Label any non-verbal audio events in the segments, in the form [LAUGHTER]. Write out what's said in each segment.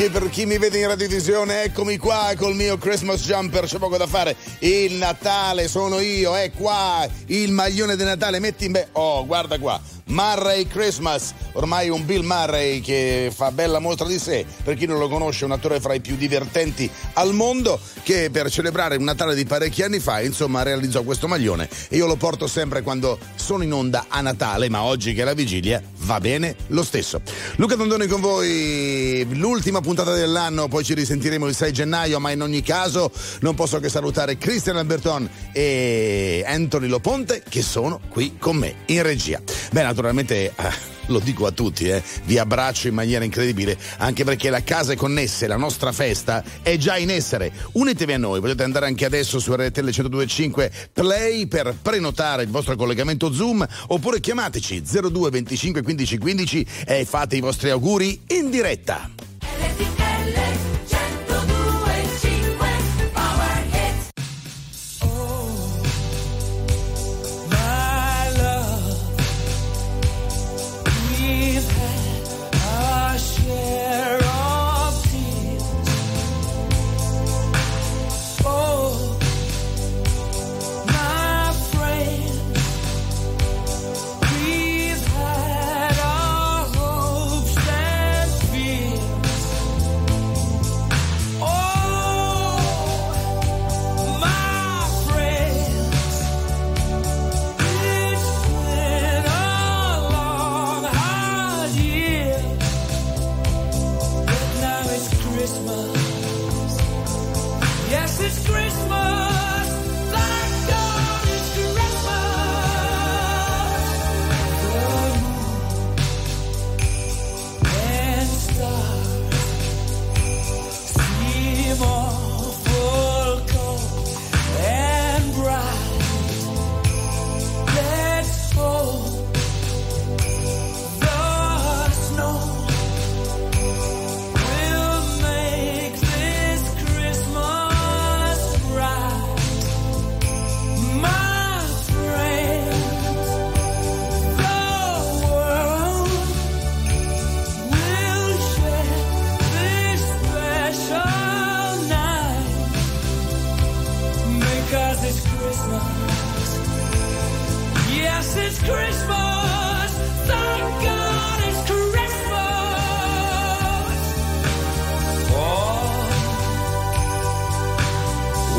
che per chi mi vede in radiovisione, eccomi qua col mio Christmas jumper, c'è poco da fare. Il Natale sono io, è qua, il maglione di Natale, metti in be... Oh, guarda qua Murray Christmas, ormai un Bill Murray che fa bella mostra di sé, per chi non lo conosce, un attore fra i più divertenti al mondo che per celebrare un Natale di parecchi anni fa, insomma, realizzò questo maglione e io lo porto sempre quando sono in onda a Natale, ma oggi che è la vigilia va bene lo stesso. Luca Tondoni con voi, l'ultima puntata dell'anno, poi ci risentiremo il 6 gennaio, ma in ogni caso non posso che salutare Christian Alberton e Anthony Loponte che sono qui con me in regia. Bene, naturalmente eh, lo dico a tutti, eh, vi abbraccio in maniera incredibile, anche perché la casa è connessa e la nostra festa è già in essere. Unitevi a noi, potete andare anche adesso su RTL 1025 Play per prenotare il vostro collegamento Zoom oppure chiamateci 02 25 15 15 e fate i vostri auguri in diretta.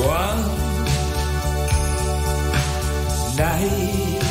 qua. night.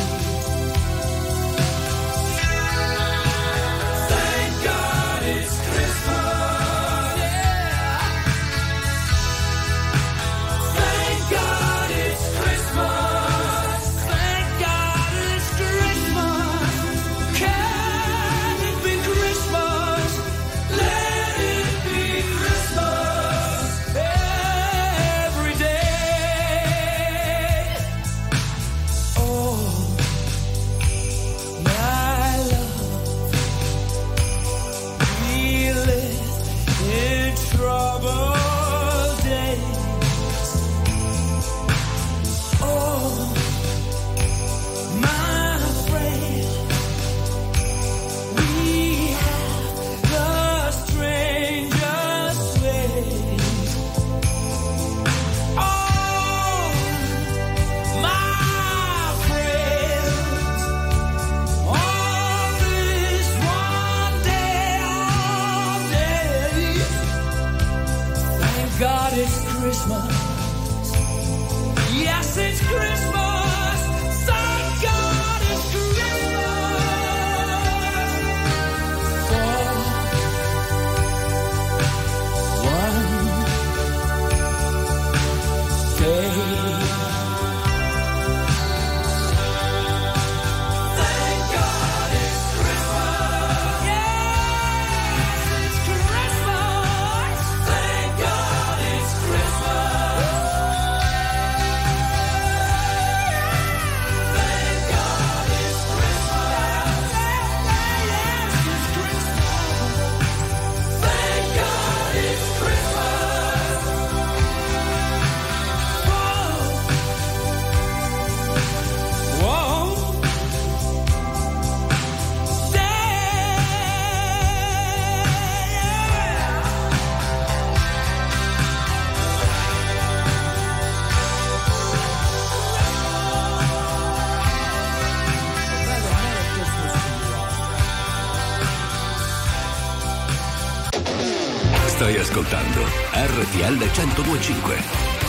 RTL 1025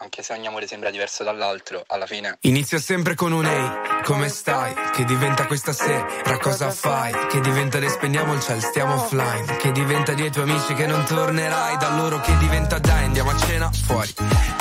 anche se ogni amore sembra diverso dall'altro, alla fine. Inizia sempre con un ehi, come stai? Che diventa questa sera, cosa fai? Che diventa le spegniamo il ciel, stiamo offline. Che diventa dei tuoi amici che non tornerai, da loro che diventa dai, andiamo a cena fuori.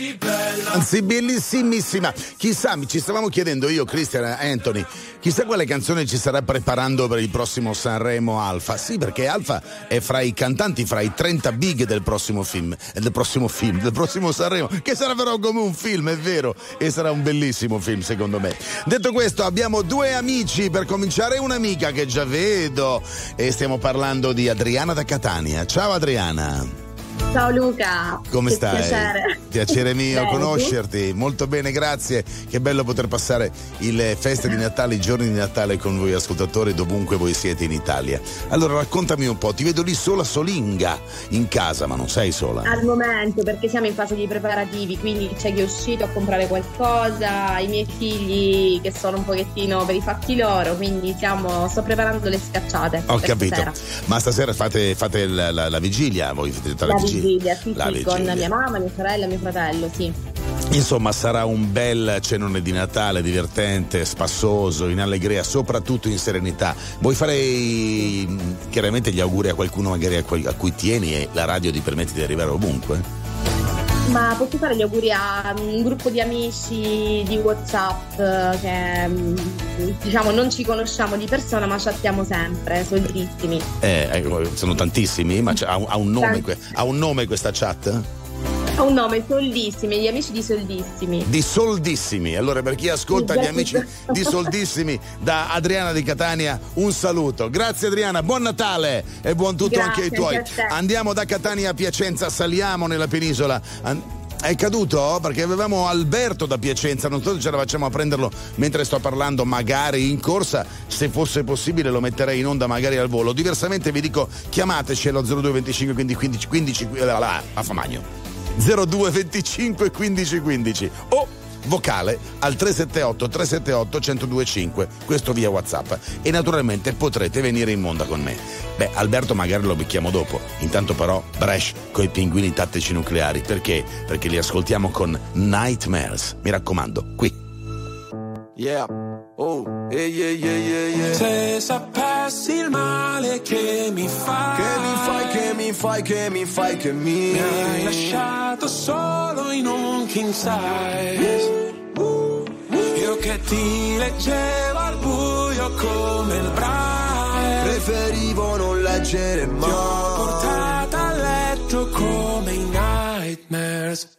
Così bella. Anzi, bellissimissima. Chissà, ci stavamo chiedendo io, Christian Anthony, chissà quale canzone ci starà preparando per il prossimo Sanremo Alfa. Sì, perché Alfa è fra i cantanti, fra i 30 big del prossimo film, eh, del prossimo film, del prossimo Sanremo, che sarà però come un film, è vero, e sarà un bellissimo film secondo me. Detto questo, abbiamo due amici per cominciare, un'amica che già vedo e stiamo parlando di Adriana da Catania. Ciao Adriana. Ciao Luca. Come stai? Piacere. Piacere mio [LAUGHS] Bene, conoscerti, molto bene, grazie. Che bello poter passare le feste di Natale, i giorni di Natale con voi ascoltatori dovunque voi siete in Italia. Allora raccontami un po', ti vedo lì sola solinga in casa, ma non sei sola. Al momento perché siamo in fase di preparativi, quindi c'è chi è uscito a comprare qualcosa, i miei figli che sono un pochettino per i fatti loro, quindi siamo, sto preparando le scacciate. Ho capito. stasera. Ma stasera fate, fate la, la- la vigilia, voi fate la, La vigilia, sì, La sì, con vigilia. mia mamma, mia sorella, mio fratello, sì. Insomma, sarà un bel cenone di Natale, divertente, spassoso, in allegria, soprattutto in serenità. Vuoi fare chiaramente gli auguri a qualcuno magari a, cui- a cui tieni e la radio ti permette di arrivare ovunque? Ma posso fare gli auguri a un gruppo di amici di WhatsApp eh, che mm, diciamo non ci conosciamo di persona ma chattiamo sempre, solitissimi. Eh, ecco, sono tantissimi, ma ha, un- nome, ha un nome questa chat? Ha un nome, Soldissimi, gli amici di Soldissimi. Di Soldissimi. Allora, per chi ascolta Sì, gli amici di Soldissimi, da Adriana di Catania, un saluto. Grazie Adriana, buon Natale e buon tutto Grazie, anche ai tuoi. anche. Andiamo da Catania a Piacenza, saliamo nella penisola. An- è caduto? Perché avevamo Alberto da Piacenza, non so se ce la facciamo a prenderlo mentre sto parlando, magari in corsa, se fosse possibile lo metterei in onda magari al volo. Diversamente vi dico chiamateci allo 0225 15 15 15 a Famagno. 02 25 15 15 o vocale al 378 378 1025 questo via whatsapp. E naturalmente potrete venire in onda con me. Beh Alberto magari lo becchiamo dopo. Intanto però Bresh coi pinguini tattici nucleari. Perché? perché li ascoltiamo con Nightmares. Mi raccomando qui. Yeah. Oh, yeah, yeah, yeah. Se sapessi il male che mi fai, Che mi fai, che mi fai, che mi fai, che mi mi hai lasciato solo in un king size. Io che ti leggevo al buio come il braille. Preferivo non leggere Ti ho mai portata a letto come i nightmares.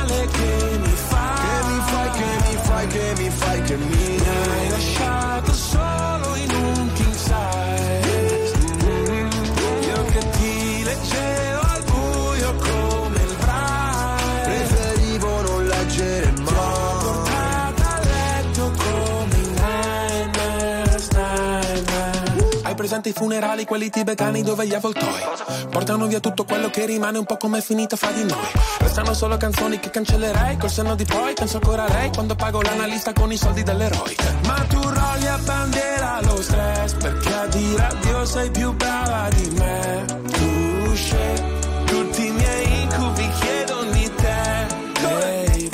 i funerali, quelli tibetani dove gli avvoltoi portano via tutto quello che rimane un po' come è finita fra di noi. Restano solo canzoni che cancellerei col senno di poi. Penso ancora a lei quando pago l'analista con i soldi dell'eroe. Ma tu rolli a bandiera lo stress perché a dire addio sei più brava di me. Tu scegli tutti i miei incubi chiedono di te. Baby.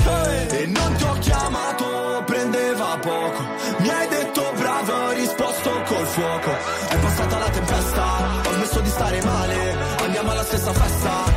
E non ti ho chiamato, prendeva poco Mi hai detto bravo, ho risposto col fuoco Andiamo alla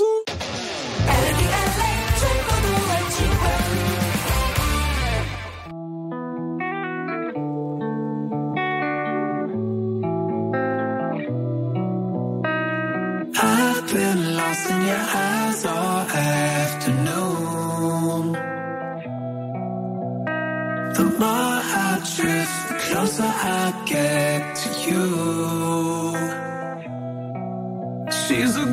nightmares. I've been lost in your eyes all afternoon. The more I drift, the closer I get to you. She's a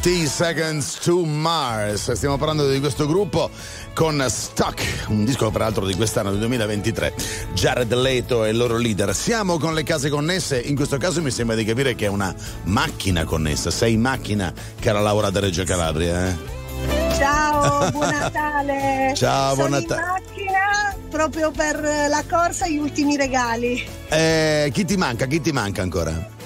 30 Seconds to Mars. Stiamo parlando di questo gruppo con Stuck, un disco peraltro di quest'anno, del 2023. Jared Leto è il loro leader. Siamo con le case connesse, in questo caso mi sembra di capire che è una macchina connessa. Sei in macchina, cara Laura da Reggio Calabria, eh? Ciao, [LAUGHS] buon Natale. Ciao, buon Natale. macchina proprio per la corsa gli ultimi regali. Eh, chi ti manca? Chi ti manca ancora?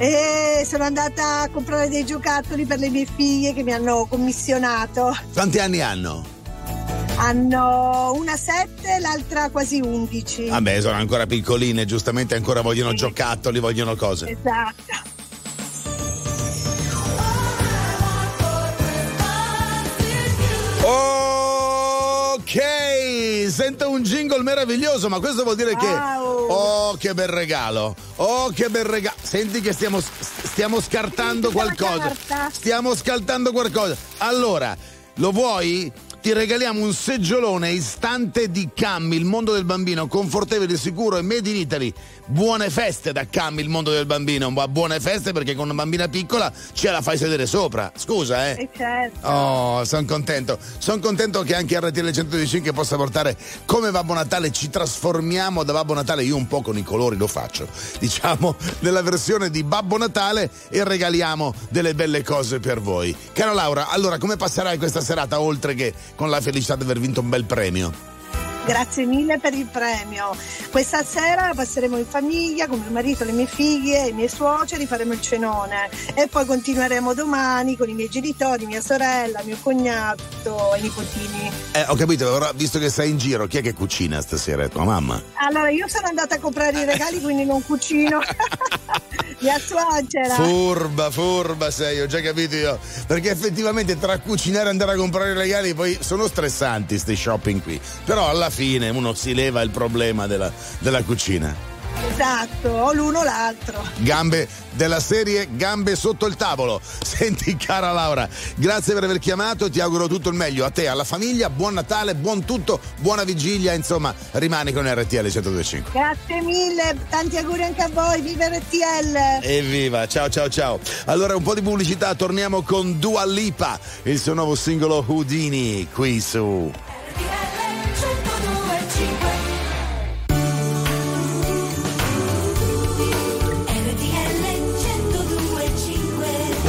E sono andata a comprare dei giocattoli per le mie figlie che mi hanno commissionato. Quanti anni hanno? Hanno una 7, l'altra quasi 11. Vabbè, sono ancora piccoline, giustamente ancora vogliono giocattoli, vogliono cose. Esatto. Ok, sento un jingle meraviglioso, ma questo vuol dire che. Oh, che bel regalo! Oh, che bel regalo! Senti che stiamo, stiamo scartando qualcosa. Stiamo scartando qualcosa. Allora, lo vuoi? Ti regaliamo un seggiolone istante di Cammi, il mondo del bambino, confortevole, sicuro e made in Italy. Buone feste da Cammi, il mondo del bambino. Ma buone feste perché con una bambina piccola ce la fai sedere sopra. Scusa, eh. E certo. Oh, sono contento. Sono contento che anche RTL 125 possa portare come Babbo Natale. Ci trasformiamo da Babbo Natale. Io un po' con i colori lo faccio. [LAUGHS] Diciamo nella versione di Babbo Natale e regaliamo delle belle cose per voi. Cara Laura, allora come passerai questa serata oltre che con la felicità di aver vinto un bel premio? Grazie mille per il premio. Questa sera passeremo in famiglia con mio marito, le mie figlie, i miei suoceri, faremo il cenone e poi continueremo domani con i miei genitori, mia sorella, mio cognato e i nipotini. Eh, ho capito, però visto che sei in giro, chi è che cucina stasera? Tua mamma? Allora, io sono andata a comprare i regali, quindi non cucino. [LAUGHS] Mia suocera. Furba, furba sei, ho già capito io. Perché effettivamente tra cucinare e andare a comprare i regali poi sono stressanti questi shopping qui. Però alla fine uno si leva il problema della, della cucina. Esatto, o l'uno o l'altro. Gambe della serie Gambe sotto il tavolo. [LAUGHS] Senti, cara Laura, grazie per aver chiamato, ti auguro tutto il meglio a te, alla famiglia, buon Natale, buon tutto, buona vigilia, insomma, rimani con RTL 1025. Grazie mille, tanti auguri anche a voi, viva RTL! Evviva, ciao ciao ciao. Allora un po' di pubblicità, torniamo con Dua Lipa, il suo nuovo singolo Houdini qui su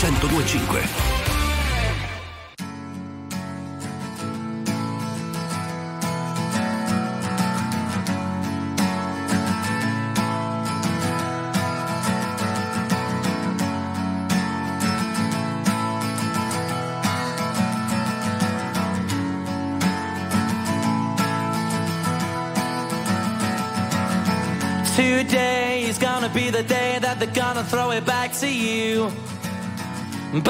1025. Today is gonna be the day that they're gonna throw it back to you.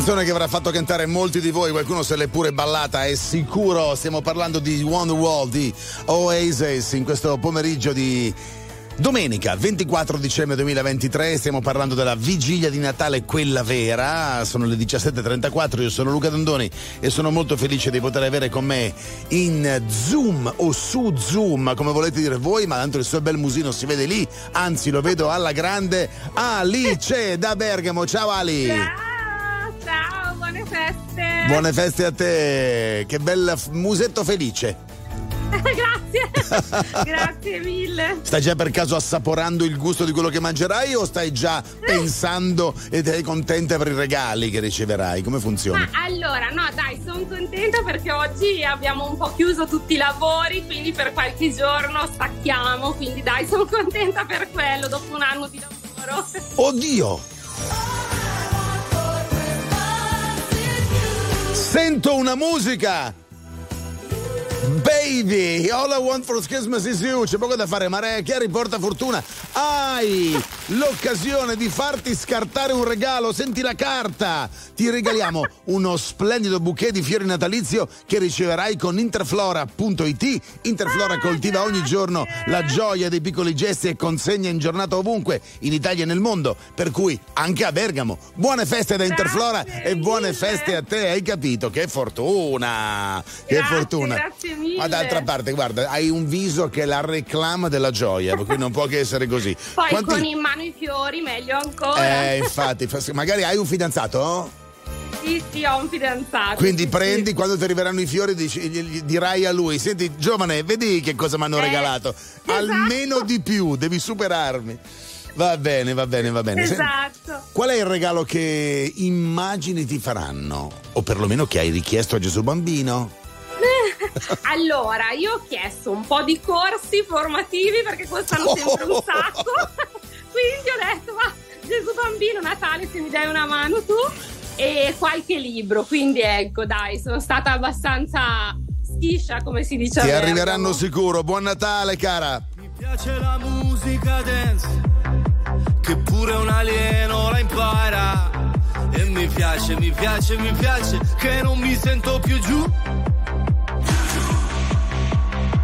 Canzone che avrà fatto cantare molti di voi, qualcuno se l'è pure ballata, è sicuro. Stiamo parlando di Wonderwall, di Oasis, in questo pomeriggio di domenica 24 dicembre 2023. Stiamo parlando della vigilia di Natale, quella vera. Sono le 17.34, io sono Luca Dondoni e sono molto felice di poter avere con me in Zoom o su Zoom, come volete dire voi, ma tanto il suo bel musino si vede lì, anzi lo vedo alla grande, Alice da Bergamo. Ciao Ali! Ciao. Buone feste a te, che bel musetto felice. [LAUGHS] Grazie, [LAUGHS] grazie mille. Stai già per caso assaporando il gusto di quello che mangerai o stai già pensando ed sei contenta per i regali che riceverai? Come funziona? Ma allora, no, dai, sono contenta perché oggi abbiamo un po' chiuso tutti i lavori, quindi per qualche giorno stacchiamo, quindi dai, sono contenta per quello dopo un anno di lavoro. Oddio! [LAUGHS] Sento una musica! Baby, all I want for Christmas is you. C'è poco da fare, Mariah Carey porta fortuna. Hai l'occasione di farti scartare un regalo. Senti la carta. Ti regaliamo [LAUGHS] uno splendido bouquet di fiori natalizio che riceverai con interflora.it. Interflora coltiva ogni giorno la gioia dei piccoli gesti e consegna in giornata ovunque, in Italia e nel mondo. Per cui anche a Bergamo. Buone feste da Interflora e buone feste a te. Hai capito? Che fortuna! Che Grazie, fortuna! grazie Grazie mille. Ma d'altra parte, guarda, hai un viso che è la reclama della gioia, per cui non può che essere così. [LAUGHS] Poi Quanti- con in mano i fiori, meglio ancora. Eh, infatti, fa- magari hai un fidanzato? Sì, sì, ho un fidanzato. Quindi sì, prendi, quando ti arriveranno i fiori, dici- dirai a lui: Senti, giovane, vedi che cosa mi hanno Eh, regalato. Almeno di più, devi superarmi. Va bene, va bene, va bene. sì. Senti, Esatto. Qual è il regalo che immagini ti faranno? O perlomeno che hai richiesto a Gesù Bambino? [LAUGHS] Allora, io ho chiesto un po' di corsi formativi perché costano sempre un sacco. [LAUGHS] Quindi ho detto, ma Gesù bambino Natale, se mi dai una mano tu. E qualche libro. Quindi ecco, dai, sono stata abbastanza schiscia, come si dice. Ti arriveranno sicuro. Buon Natale, cara. Mi piace la musica dance, che pure un alieno la impara. E mi piace, mi piace, mi piace, che non mi sento più giù.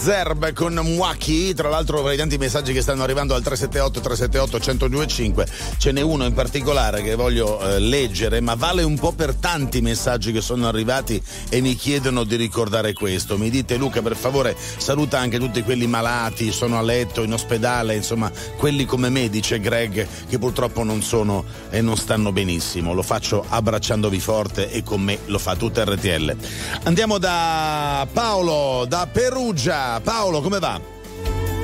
Zerb con Mwaki, tra l'altro tra i tanti messaggi che stanno arrivando al 378 378 1025 ce n'è uno in particolare che voglio eh, leggere, ma vale un po' per tanti messaggi che sono arrivati e mi chiedono di ricordare questo. Mi dite Luca per favore saluta anche tutti quelli malati, sono a letto, in ospedale, insomma quelli come me, dice Greg, che purtroppo non sono e non stanno benissimo. Lo faccio abbracciandovi forte e con me lo fa tutta RTL. Andiamo da Paolo, da Perugia. Paolo, come va?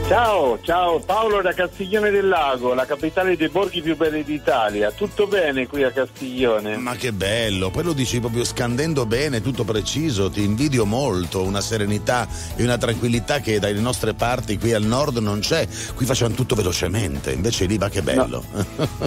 Ciao, ciao, Paolo da Castiglione del Lago, la capitale dei borghi più belli d'Italia. Tutto bene qui a Castiglione? Ma che bello, poi lo dici proprio scandendo bene, tutto preciso, ti invidio molto, una serenità e una tranquillità che dalle nostre parti qui al nord non c'è. Qui facciamo tutto velocemente, invece lì va che bello.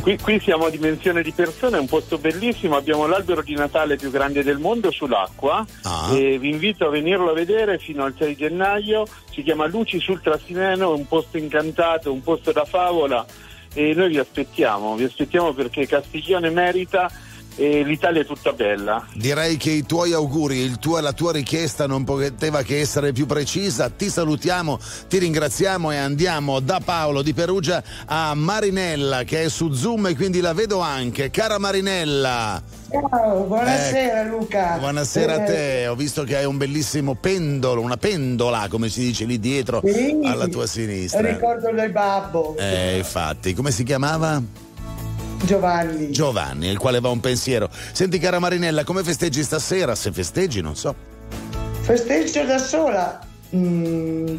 Qui, qui siamo a dimensione di persone, è un posto bellissimo, abbiamo l'albero di Natale più grande del mondo sull'acqua Ah. e vi invito a venirlo a vedere fino al 6 gennaio, si chiama Luci sul Trasimeno, è un posto incantato, un posto da favola e noi vi aspettiamo, vi aspettiamo perché Castiglione merita e l'Italia è tutta bella. Direi che i tuoi auguri, tuo- la tua richiesta non poteva che essere più precisa. Ti salutiamo, ti ringraziamo e andiamo da Paolo di Perugia a Marinella che è su Zoom e quindi la vedo anche. Cara Marinella. Ciao, buonasera Luca. Buonasera a Eh, te, ho visto che hai un bellissimo pendolo, una pendola come si dice lì dietro Sì. alla tua sinistra. Ricordo del babbo Eh, infatti, come si chiamava? Giovanni. Giovanni, il quale va un pensiero. Senti cara Marinella, come festeggi stasera? Se festeggi, non so. Festeggio da sola. Mm,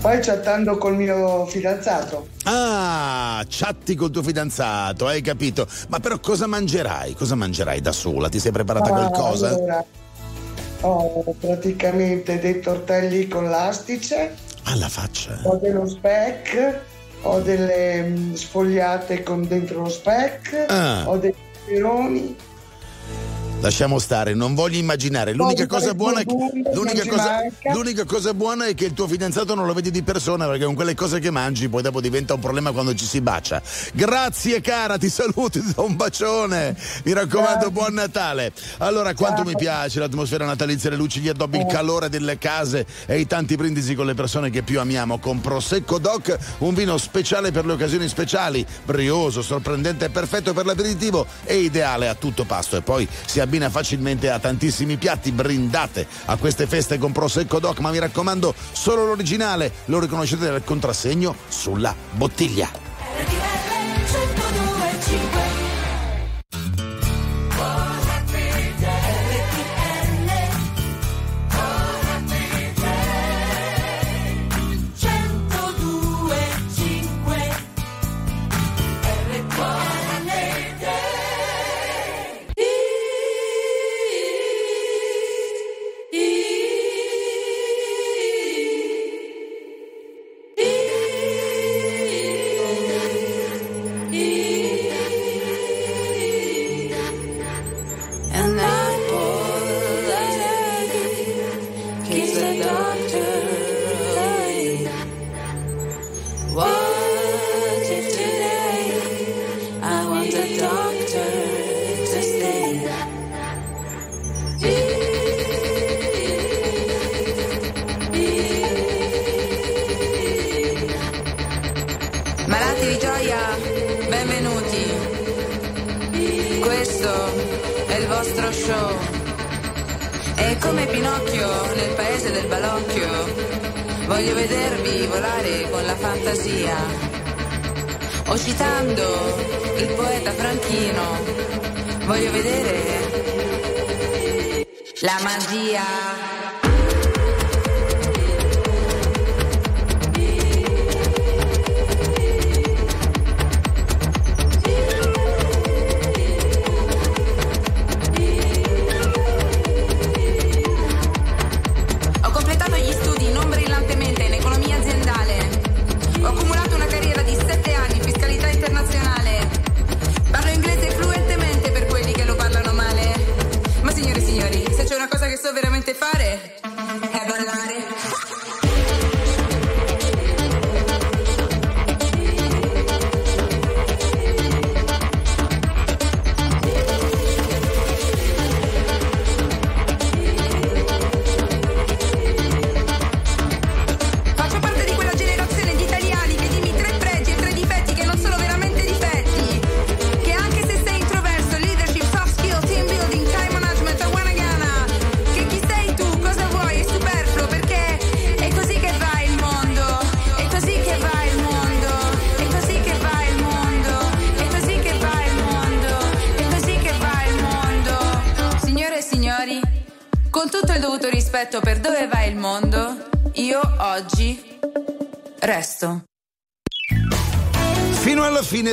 poi chattando col mio fidanzato. Ah, chatti col tuo fidanzato, hai capito. Ma però cosa mangerai? Cosa mangerai da sola? Ti sei preparata Ah, qualcosa? Allora, ho praticamente dei tortelli con l'astice, Alla faccia. ho dello speck, ho delle mm, sfogliate con dentro lo speck, Ah. ho dei peperoni. Lasciamo stare, non voglio immaginare. L'unica cosa buona è che, l'unica cosa, l'unica cosa buona è che il tuo fidanzato non lo vedi di persona perché con quelle cose che mangi poi dopo diventa un problema quando ci si bacia. Grazie cara, ti saluto, [LAUGHS] ti do un bacione. Mi raccomando, buon Natale. Allora, quanto mi piace l'atmosfera natalizia, le luci, gli addobbi, il calore delle case e i tanti brindisi con le persone che più amiamo. Con Prosecco Doc, un vino speciale per le occasioni speciali, brioso, sorprendente e perfetto per l'aperitivo e ideale a tutto pasto. E poi si abbina facilmente a tantissimi piatti. Brindate a queste feste con Prosecco Doc, ma mi raccomando, solo l'originale lo riconoscete dal contrassegno sulla bottiglia. RTL 102.5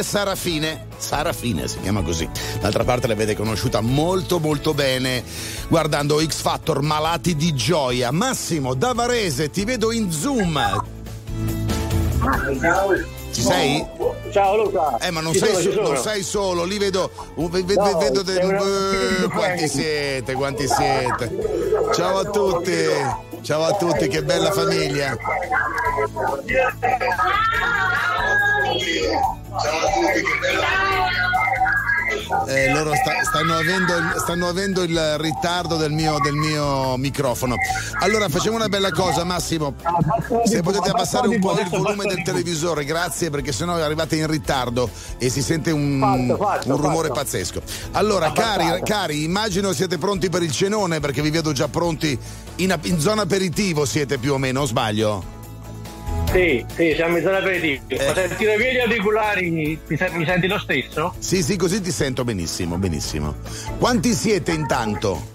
Fino alla fine Sara Fine. Sara Fine si chiama così. D'altra parte l'avete conosciuta molto molto bene guardando X Factor Malati di gioia. Massimo da Varese, ti vedo in Zoom. Ci sei? Ciao Luca. Eh, ma non, sei, sono, so- non sei solo, lì vedo, uh, ve- ve- No, vedo de- sei una- eh, quanti siete, quanti siete. Ciao a tutti, ciao a tutti, che bella famiglia. Eh, loro sta- stanno, avendo il, stanno avendo il ritardo del mio, del mio microfono. Allora facciamo una bella cosa, Massimo. Se potete abbassare un po' il volume del televisore, grazie, perché sennò arrivate in ritardo e si sente un, un rumore pazzesco. Allora, cari, cari, immagino siete pronti per il cenone, perché vi vedo già pronti in, in zona aperitivo, siete più o meno, sbaglio? Sì, sì, siamo in zona aperitivi. Eh. Ma se tiro via gli auricolari mi, mi senti lo stesso? Sì, sì, così ti sento benissimo, benissimo. Quanti siete intanto?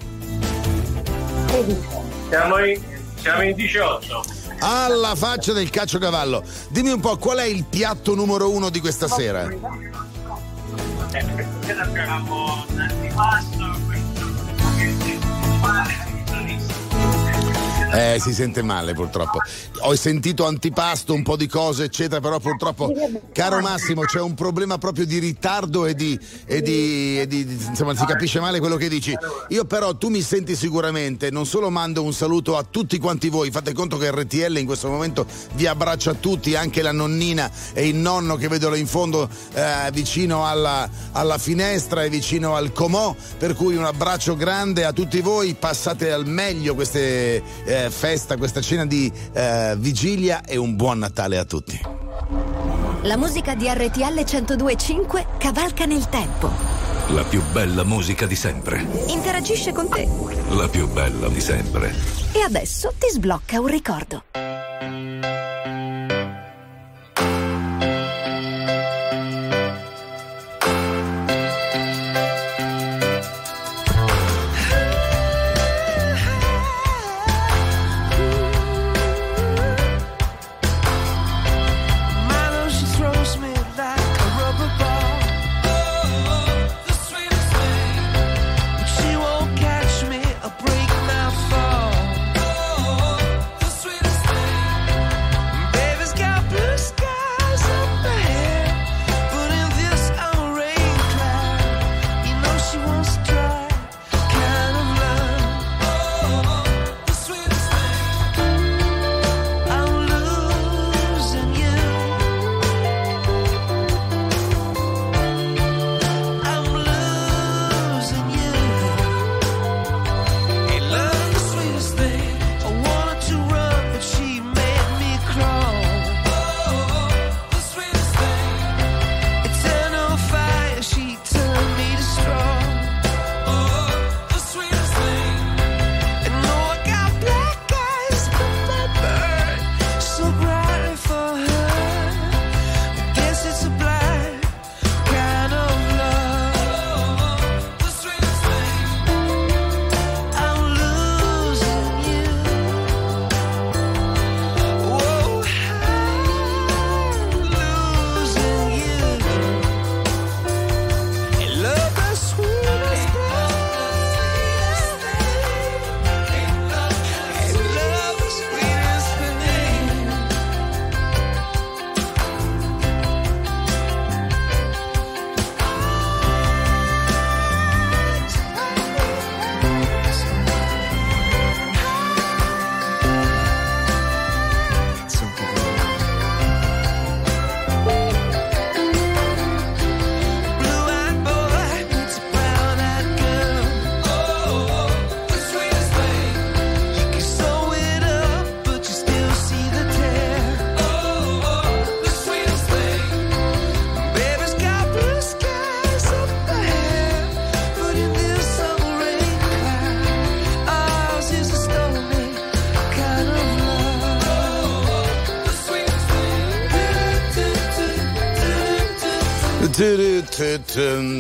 Siamo in, siamo in 18. Alla faccia del caciocavallo. Dimmi un po' qual è il piatto numero uno di questa sera? Eh, abbiamo un antipasto, Eh, si sente male purtroppo. Ho sentito antipasto, un po' di cose, eccetera, però purtroppo, caro Massimo, c'è un problema proprio di ritardo e di. E di, e di- insomma, si capisce male quello che dici. Io, però, tu mi senti sicuramente, non solo mando un saluto a tutti quanti voi, fate conto che RTL in questo momento vi abbraccia tutti, anche la nonnina e il nonno che vedo là in fondo eh, vicino alla, alla finestra e vicino al comò, per cui un abbraccio grande a tutti voi, passate al meglio queste eh, festa, questa cena di eh, vigilia e un buon Natale a tutti. La musica di RTL 1025 cavalca nel tempo. La più bella musica di sempre. Interagisce con te. La più bella di sempre. E adesso ti sblocca un ricordo.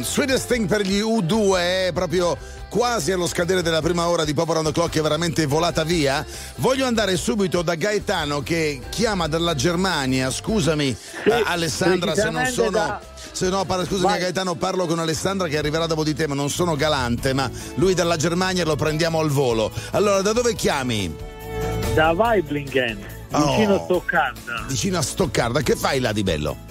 Sweetest Thing per gli U2 è proprio quasi allo scadere della prima ora di Pop Around the Clock è veramente volata via. Voglio andare subito da Gaetano che chiama dalla Germania. Scusami eh, Alessandra se non sono... da- Se no, parla- scusami Vai. Gaetano, parlo con Alessandra che arriverà dopo di te, ma non sono galante, ma lui dalla Germania lo prendiamo al volo. Allora, da dove chiami? Da Weiblingen, vicino a Stoccarda. Vicino a Stoccarda. Che fai là di bello?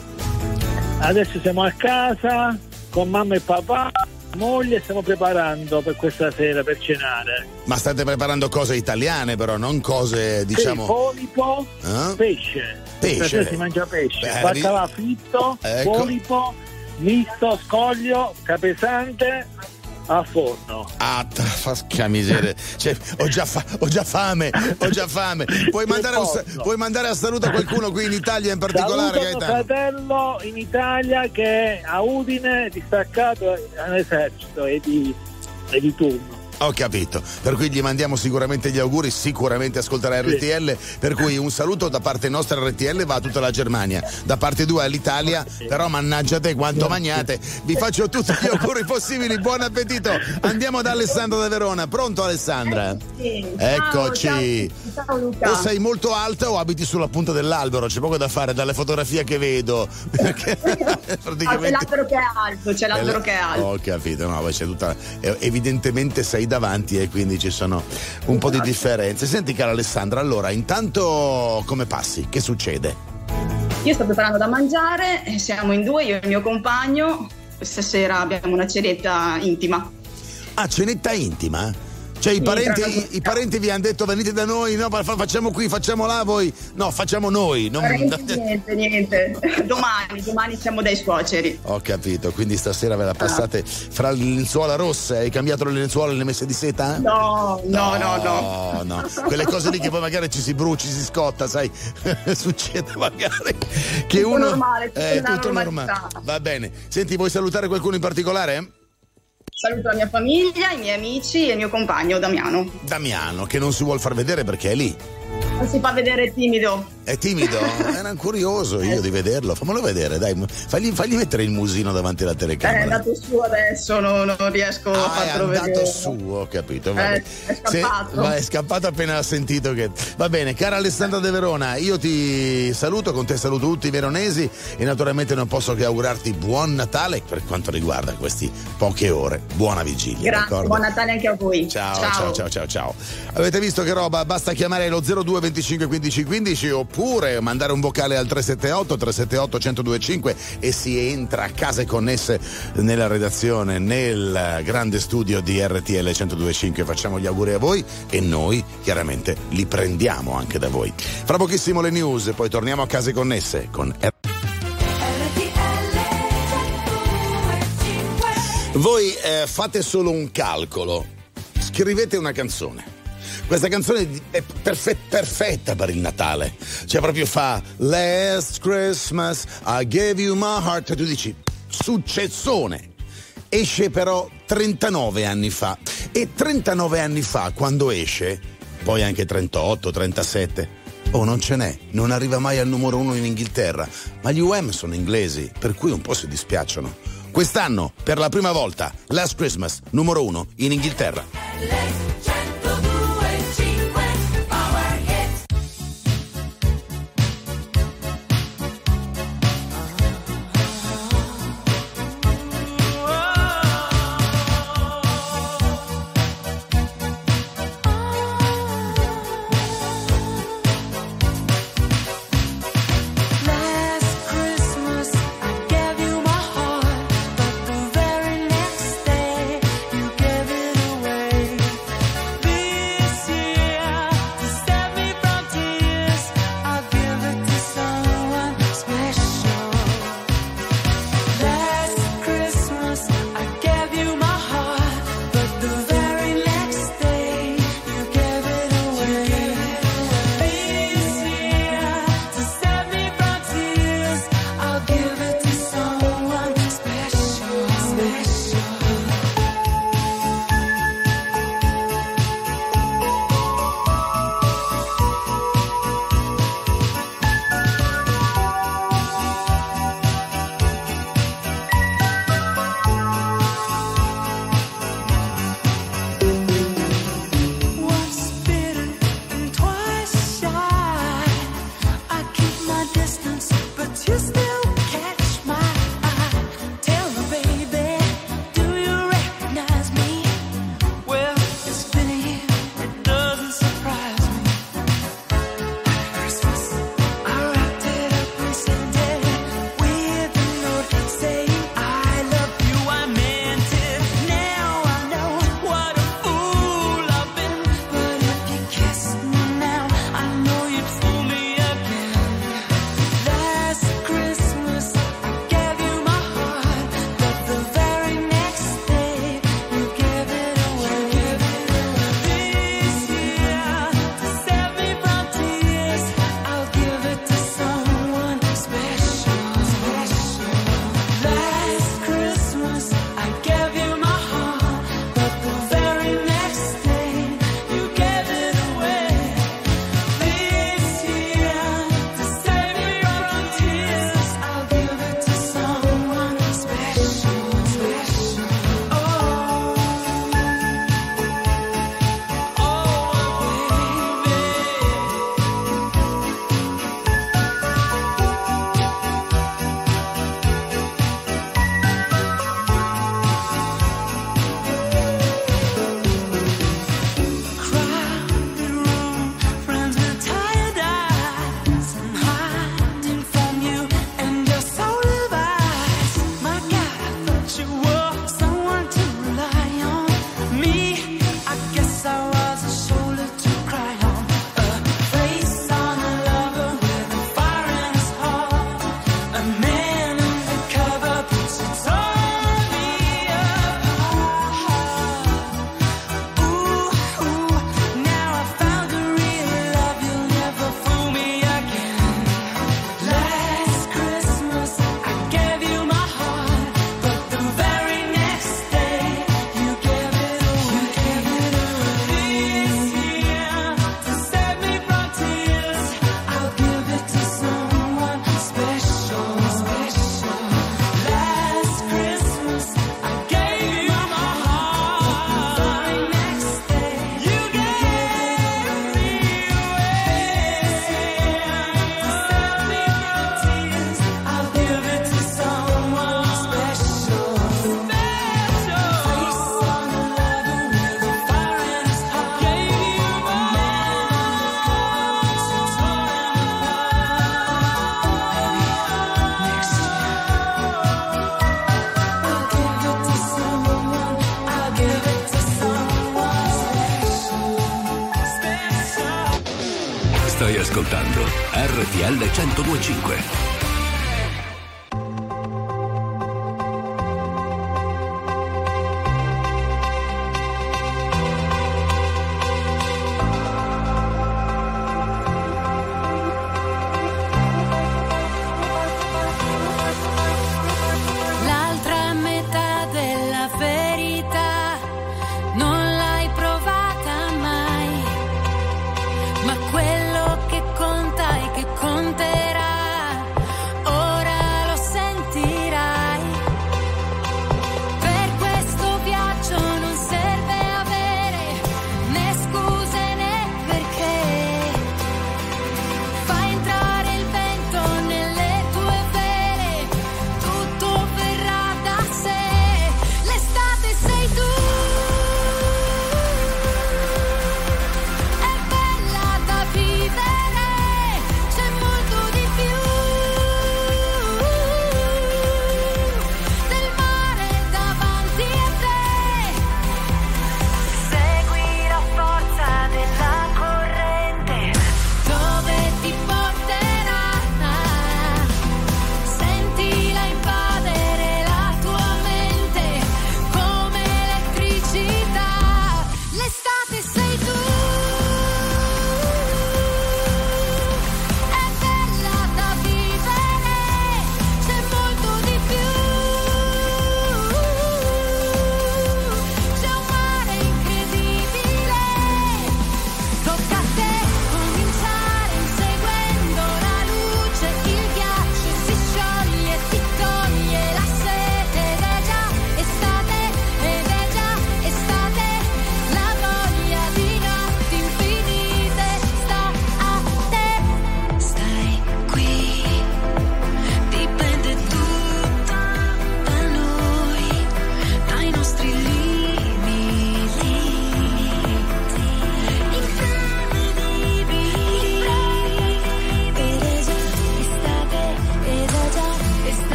Adesso siamo a casa con mamma e papà, moglie, stiamo preparando per questa sera per cenare. Ma state preparando cose italiane però, non cose, diciamo... Sì, polipo, Eh? pesce. Pesce. Si mangia pesce. Beh, Baccalà fritto, Ecco. polipo, misto, scoglio, capesante a forno. Ah, porca miseria. Cioè, ho, già fa- ho già fame, ho già fame. Puoi mandare, un puoi mandare a saluto qualcuno qui in Italia in particolare, Saluto mio Gaetano? fratello in Italia che è a Udine distaccato all'esercito e di, e di turno. Ho capito, per cui gli mandiamo sicuramente gli auguri, sicuramente ascolterà RTL, per cui un saluto da parte nostra RTL va a tutta la Germania, da parte tua all'Italia, però mannaggia te quanto magnate. Vi faccio tutti gli [LAUGHS] auguri possibili, buon appetito. Andiamo da Alessandra da Verona, pronto Alessandra? Eccoci. Ciao Luca. O sei molto alta o abiti sulla punta dell'albero, c'è poco da fare dalle fotografie che vedo. [LAUGHS] Perché Ah, c'è praticamente l'albero che è alto, c'è l'albero che è alto. Ho capito, no, c'è tutta. Evidentemente sei davanti e quindi ci sono un po' di differenze. Senti, cara Alessandra, allora, intanto come passi? Che succede? Io sto preparando da mangiare, siamo in due, io e il mio compagno. Questa sera abbiamo una cenetta intima. Ah, cenetta intima? Cioè i parenti, i, i parenti vi hanno detto venite da noi, no, fa- facciamo qui, facciamo là, voi. No, facciamo noi. non- [LAUGHS] niente, niente. Domani, domani siamo dai suoceri. Ho capito, quindi stasera ve la passate fra le lenzuola rosse. Hai cambiato le lenzuola e le messe di seta? No, no, no, no. No, no. Quelle cose lì che poi magari ci si brucia, ci si scotta, sai? [LAUGHS] Succede magari che Tutto uno. normale, tutto nella tutto normalità. normale. Va bene. Senti, vuoi salutare qualcuno in particolare? Saluto la mia famiglia, i miei amici e il mio compagno Damiano. Damiano, che non si vuol far vedere perché è lì. Non si fa vedere timido. È timido? [LAUGHS] Era curioso io di vederlo. Fammelo vedere, dai. Fagli, fagli mettere il musino davanti alla Eh, è telecamera. andato su adesso, no- non riesco a Ah, è farlo andato vedere. su, ho capito. Eh, è scappato. Se- va, è scappato appena ha sentito che. Va bene, cara Alessandra De Verona, io ti saluto, con te saluto tutti i veronesi e naturalmente non posso che augurarti buon Natale per quanto riguarda queste poche ore. Buona vigilia, Grazie, d'accordo? buon Natale anche a voi. Ciao, ciao, ciao, ciao, ciao. Avete visto che roba? Basta chiamare lo 02 25 15 15 oppure mandare un vocale al 378 378 1025 e si entra a case connesse nella redazione, nel grande studio di RTL 1025. Facciamo gli auguri a voi e noi chiaramente li prendiamo anche da voi. Fra pochissimo le news, poi torniamo a case connesse con R- Voi eh, fate solo un calcolo, scrivete una canzone. Questa canzone è perfe- perfetta per il Natale. Cioè proprio fa Last Christmas I gave you my heart e tu dici successone. Esce però 39 anni fa e 39 anni fa quando esce, poi anche 38, 37, Oh, non ce n'è, non arriva mai al numero uno in Inghilterra, ma gli UM sono inglesi, per cui un po' si dispiacciono. Quest'anno, per la prima volta, Last Christmas, numero uno in Inghilterra. RTL 1025.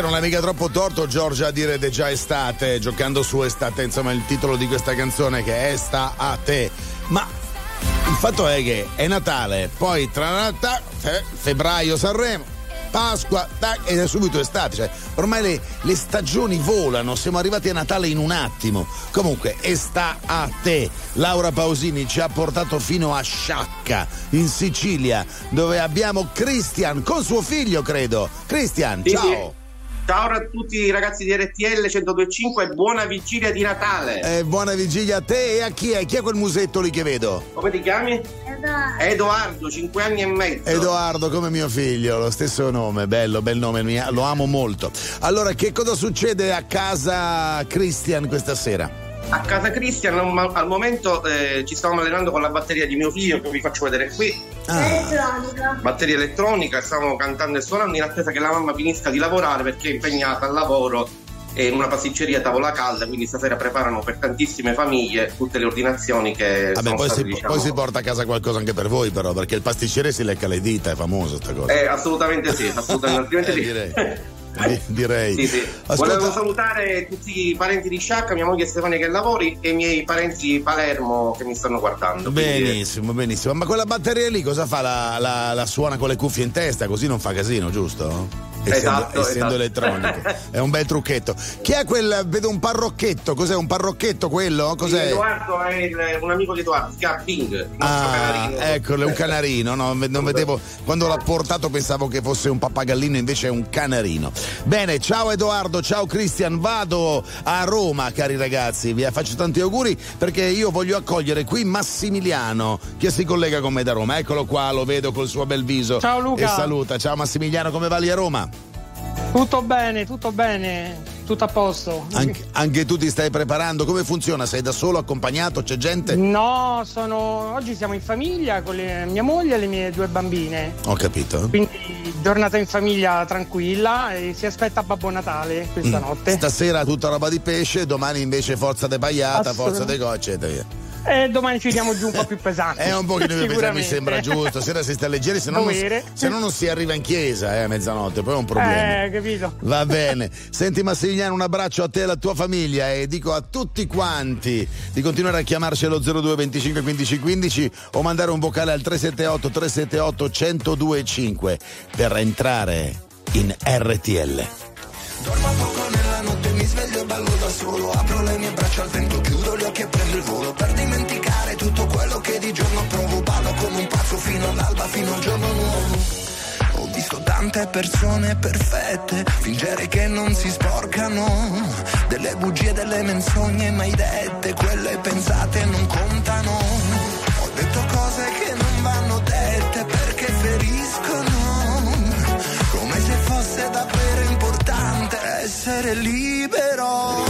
Non è mica troppo torto Giorgia a dire è già estate, giocando su estate, insomma il titolo di questa canzone che è Sta a te. Ma il fatto è che è Natale, poi tra Natale, fe- febbraio Sanremo, Pasqua, tac, ed è subito estate. Cioè, ormai le, le stagioni volano, siamo arrivati a Natale in un attimo. Comunque, e sta a te. Laura Pausini ci ha portato fino a Sciacca, in Sicilia, dove abbiamo Christian con suo figlio, credo. Christian, ciao. Ciao a tutti i ragazzi di RTL 1025 e buona vigilia di Natale. Eh, buona vigilia a te e a chi è? Chi è quel musetto lì che vedo? Come ti chiami? Edoardo, 5 anni e mezzo. Edoardo come mio figlio, lo stesso nome, bello, bel nome, lo amo molto. Allora, che cosa succede a casa Christian questa sera? A casa Cristian al momento eh, ci stiamo allenando con la batteria di mio figlio che vi faccio vedere qui. Elettronica. Batteria elettronica, stiamo cantando e suonando in attesa che la mamma finisca di lavorare perché è impegnata al lavoro in una pasticceria a tavola calda, quindi stasera preparano per tantissime famiglie tutte le ordinazioni che Vabbè, sono poi state si, diciamo, poi si porta a casa qualcosa anche per voi, però, perché il pasticcere si lecca le dita, è famoso sta cosa. Eh, assolutamente sì, assolutamente Eh, [LAUGHS] sì. [LAUGHS] direi. Di- direi. Sì, sì. Ascolta- Volevo salutare tutti i parenti di Sciacca, mia moglie Stefania che lavori e i miei parenti di Palermo che mi stanno guardando. Quindi, Benissimo, benissimo. Ma quella batteria lì cosa fa? La, la- la suona con le cuffie in testa, così non fa casino, giusto? Essendo, Esatto, essendo esatto. elettronico. [LAUGHS] È un bel trucchetto. Chi è quel? Vedo un parrocchetto. Cos'è un parrocchetto quello? Cos'è? Edoardo è il- un amico di Edoardo, si chiama nostro Ah, canarino. eccolo, è un canarino. No, non vedevo. Quando l'ha portato pensavo che fosse un pappagallino, invece è un canarino. Bene, ciao Edoardo, ciao Christian. Vado a Roma, cari ragazzi. Vi faccio tanti auguri perché io voglio accogliere qui Massimiliano che si collega con me da Roma. Eccolo qua, lo vedo col suo bel viso. Ciao, Luca. E saluta. Ciao Massimiliano, come va lì a Roma? Tutto bene, tutto bene, tutto a posto. Anche, anche tu ti stai preparando? Come funziona? Sei da solo, accompagnato? C'è gente? No, sono. Oggi siamo in famiglia con le- mia moglie e le mie due bambine. Ho capito. Quindi giornata in famiglia tranquilla e si aspetta Babbo Natale questa Mm. notte. Stasera tutta roba di pesce, domani invece forza de pagliata, forza de gocce, eccetera. via. E domani ci diamo giù un po' più pesanti. È [LAUGHS] un pochino più pesante, mi sembra giusto. Sera si sta leggeri, se no, non, Dovere. se no non si arriva in chiesa eh, a mezzanotte, poi è un problema. Eh, capito. Va bene. Senti Massimiliano, un abbraccio a te e alla tua famiglia e dico a tutti quanti di continuare a chiamarci allo 02 25 15 15 o mandare un vocale al 378 378 1025 per entrare in RTL. Dormo poco nella notte, mi sveglio e ballo da solo Apro le mie braccia al vento, chiudo gli occhi e prendo il volo Per dimenticare tutto quello che di giorno provo. Ballo come un pazzo fino all'alba, fino al giorno nuovo. Ho visto tante persone perfette Fingere che non si sporcano. Delle bugie, delle menzogne mai dette Quelle pensate non contano. Ho detto cose che non vanno dette Perché feriscono. Come se fosse davvero importante essere libero.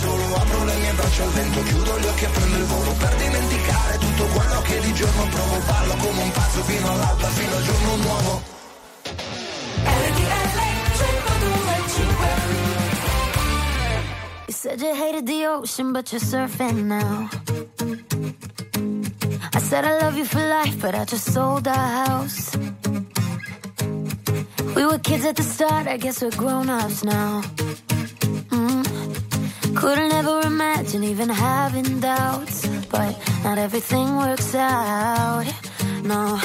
solo Apro le mie braccia al vento, chiudo gli occhi e prendo il volo Per dimenticare tutto quello che di giorno provo Ballo come un pazzo fino all'alba, fino al giorno nuovo You said you hated the ocean, but you're surfing now. I said I love you for life, but I just sold our house. We were kids at the start, I guess we're grown ups now. Couldn't ever imagine even having doubts, but not everything works out. No,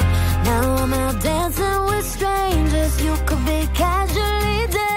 now I'm out dancing with strangers. You could be casually dating,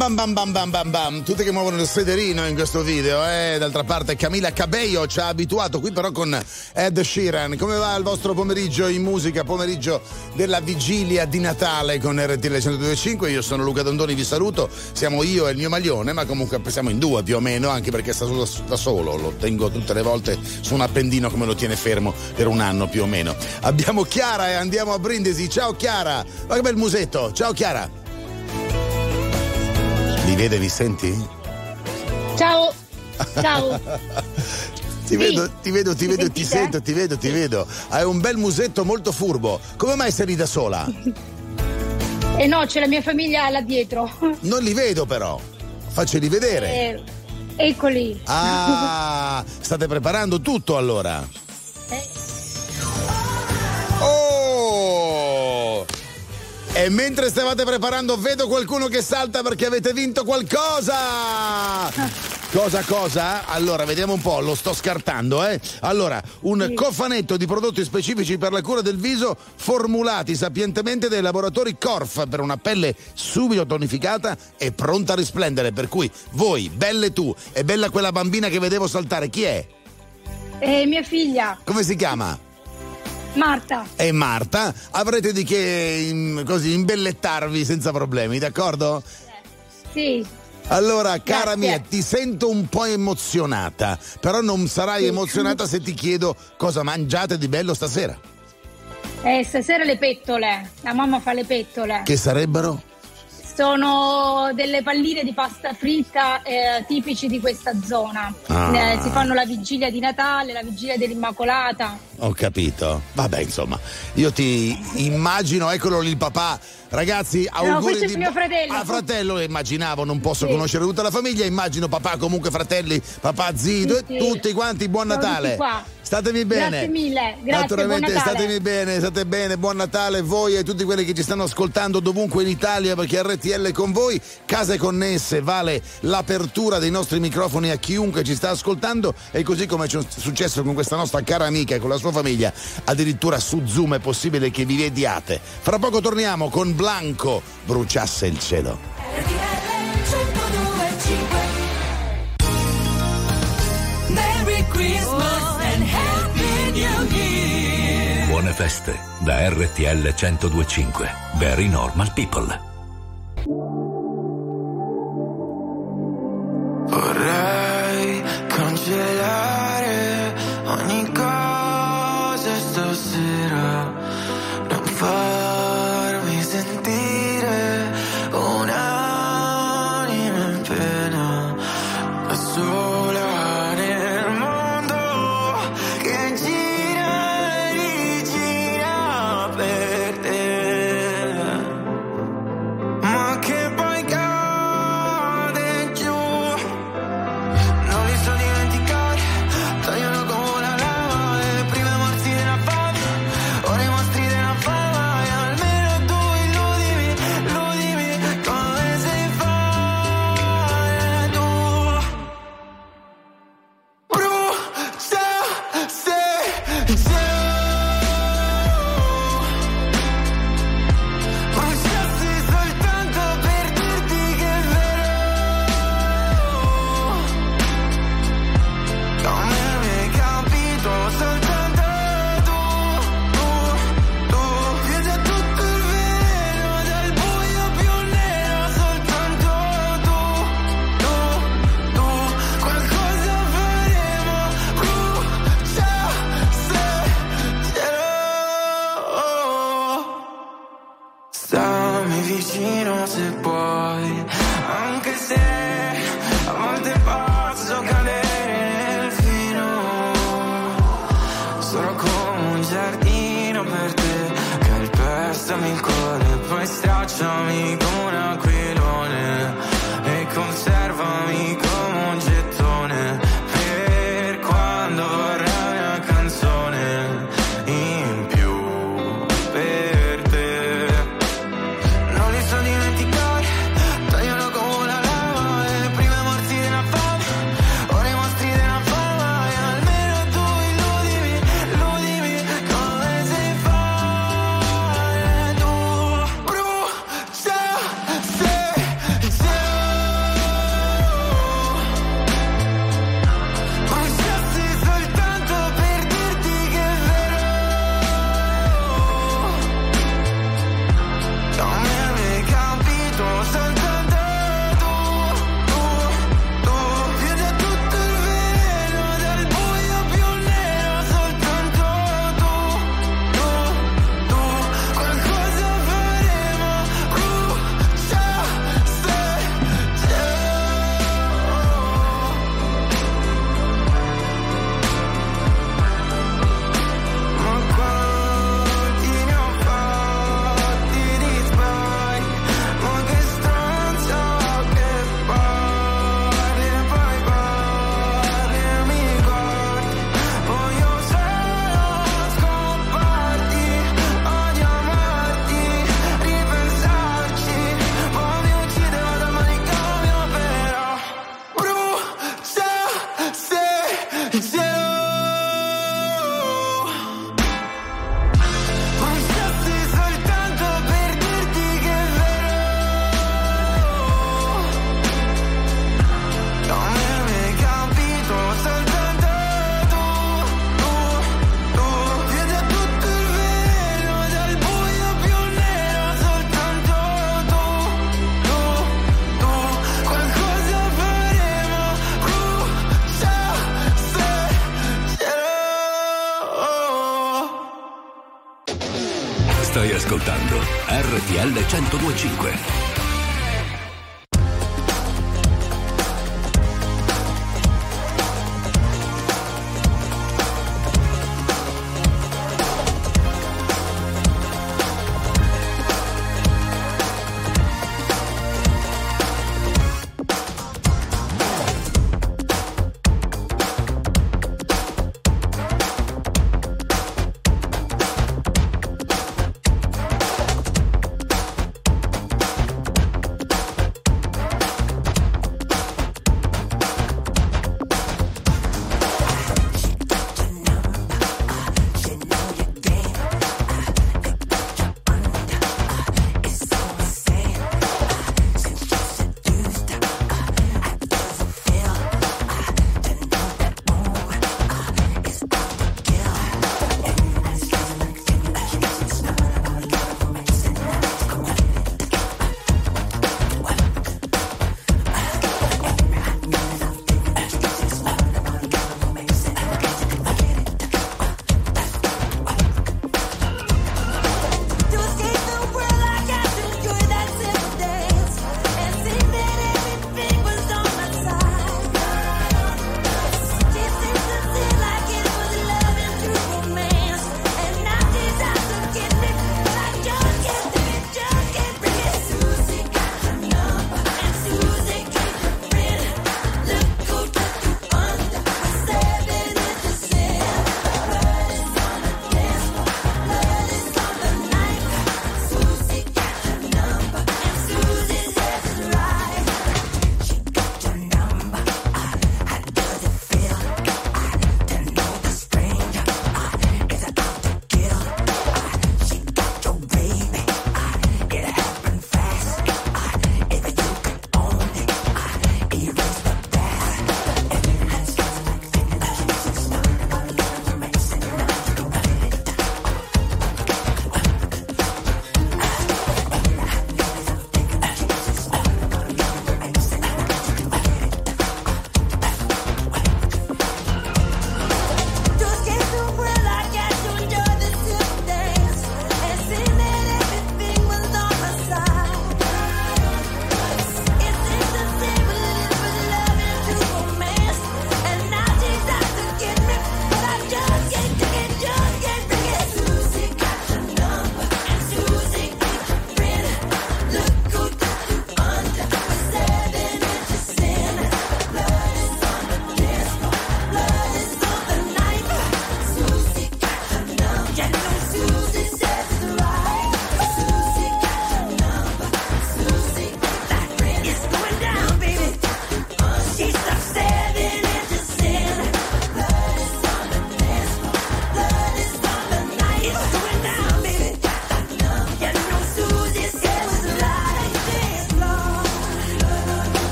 Bam bam bam bam bam bam tutte che muovono il sederino in questo video, eh? D'altra parte Camilla Cabello ci ha abituato qui però con Ed Sheeran. Come va il vostro pomeriggio in musica, pomeriggio della vigilia di Natale con RTL 1025? Io sono Luca Dondoni, vi saluto. Siamo io e il mio maglione, ma comunque siamo in due più o meno, anche perché sta solo da solo, lo tengo tutte le volte su un appendino come lo tiene fermo per un anno più o meno. Abbiamo Chiara e andiamo a Brindisi. Ciao Chiara! Ma che bel musetto! Ciao Chiara! Mi vede, vi senti? Ciao. Ciao. [LAUGHS] Ti vedo, ti vedo, ti Mi vedo, ti sentite? sento, ti vedo, ti vedo. Hai un bel musetto molto furbo. Come mai sei lì da sola? E no, c'è la mia famiglia là dietro. Non li vedo però. Facceli vedere. Eh, eccoli. Ah, state preparando tutto allora. E mentre stavate preparando, vedo qualcuno che salta perché avete vinto qualcosa! Cosa, cosa? Allora, vediamo un po', lo sto scartando, eh? Allora, un cofanetto di prodotti specifici per la cura del viso formulati sapientemente dai laboratori Corf per una pelle subito tonificata e pronta a risplendere. Per cui voi, belle tu e bella quella bambina che vedevo saltare, chi è? E mia figlia, Come si chiama? Marta. E Marta, avrete di che in- così imbellettarvi senza problemi, d'accordo? Sì. Allora, cara Grazie. mia, ti sento un po' emozionata, però non sarai emozionata se ti chiedo cosa mangiate di bello stasera. E stasera le pettole. La mamma fa le pettole. Che sarebbero? Sono delle palline di pasta fritta eh, tipici di questa zona. Ah. Eh, si fanno la vigilia di Natale, la vigilia dell'Immacolata. Ho capito. Vabbè, insomma, io ti immagino, eccolo lì il papà. Ragazzi, auguri questo è di mio fratello. Ah, fratello, lo immaginavo, non posso Sì. conoscere tutta la famiglia, immagino papà comunque fratelli, papà zito Sì, e sì. tutti quanti, buon Sono Natale. tutti qua. Statemi bene. Grazie mille, grazie, Naturalmente, statemi bene, state bene, buon Natale voi e tutti quelli che ci stanno ascoltando dovunque in Italia perché RTL è con voi, case connesse, vale l'apertura dei nostri microfoni a chiunque ci sta ascoltando e così come è successo con questa nostra cara amica e con la sua famiglia, addirittura su Zoom è possibile che vi vediate. Fra poco torniamo con Blanco, bruciasse il cielo. Merry Christmas Buone feste da RTL 1025. Very normal people. Vorrei cancellare ogni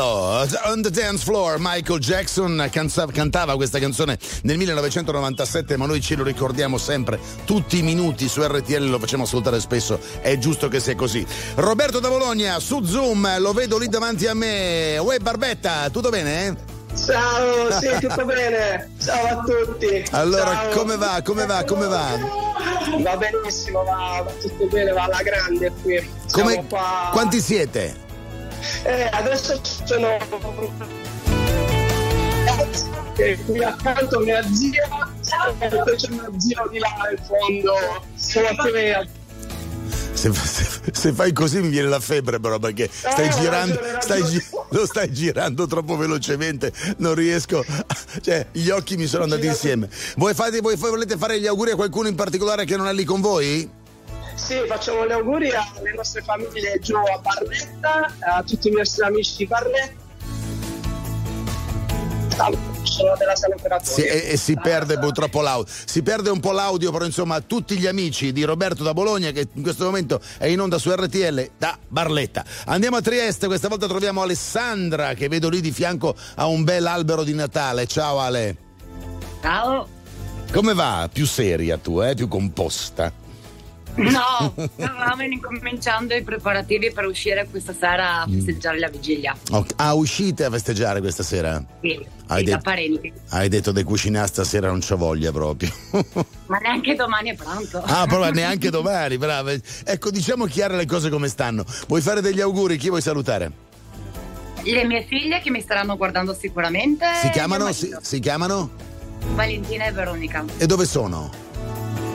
Blood on the Dance Floor. Michael Jackson canza- cantava questa canzone nel 1997, ma noi ce lo ricordiamo sempre. Tutti i minuti su RTL lo facciamo ascoltare spesso. È giusto che sia così. Roberto da Bologna su Zoom, lo vedo lì davanti a me. Uè, Barbetta, tutto bene? Ciao, sì, tutto bene. Ciao a tutti. Allora, Ciao. come va? Come va? Come va? Va benissimo, va, va tutto bene, va alla grande qui. Come- qua. Quanti siete? Eh, adesso sono. E qui accanto mia zia, e c'è mio zio di là in fondo. Sono qui Se, se- se fai così mi viene la febbre però perché stai Eh, girando, stai gi- lo stai girando troppo velocemente, non riesco, cioè gli occhi mi sono andati insieme. Voi, fate, voi volete fare gli auguri a qualcuno in particolare che non è lì con voi? Sì, facciamo gli auguri alle nostre famiglie giù a Barletta, a tutti i nostri amici di Barletta. Sono della San Operatorio. Sì, e, e si perde purtroppo l'audio. Si perde un po' l'audio, però insomma tutti gli amici di Roberto da Bologna che in questo momento è in onda su RTL da Barletta. Andiamo a Trieste, questa volta troviamo Alessandra che vedo lì di fianco a un bel albero di Natale. Ciao Ale. Ciao. Come va? Più seria tu, eh? Più composta. No, stavamo incominciando i preparativi per uscire questa sera a Mm. festeggiare la vigilia. Ok. Ah, uscite a festeggiare questa sera? Sì, Hai, sì, da det- parenti. hai detto di cucinare stasera non c'ho voglia proprio. [LAUGHS] Ma neanche domani è pranzo. ah, però neanche domani, brava. Ecco, diciamo chiare le cose come stanno. Vuoi fare degli auguri? Chi vuoi salutare? Le mie figlie che mi staranno guardando sicuramente. Si chiamano? Si, si chiamano? Valentina e Veronica. E dove sono?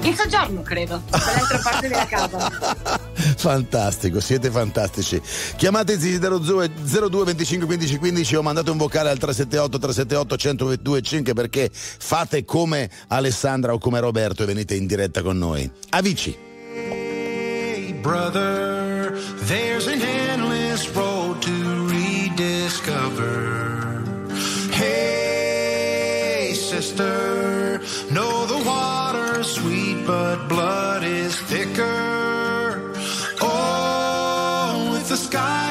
In soggiorno, credo, dall'altra parte della casa. [LAUGHS] Fantastico, siete fantastici. Chiamateci 02 02 25 15 15 o mandate un vocale al 378 378 1025 perché fate come Alessandra o come Roberto e venite in diretta con noi. Amici. Hey, brother, there's an endless road to rediscover. Hey, sister, sweet, but blood is thicker. Oh, if the sky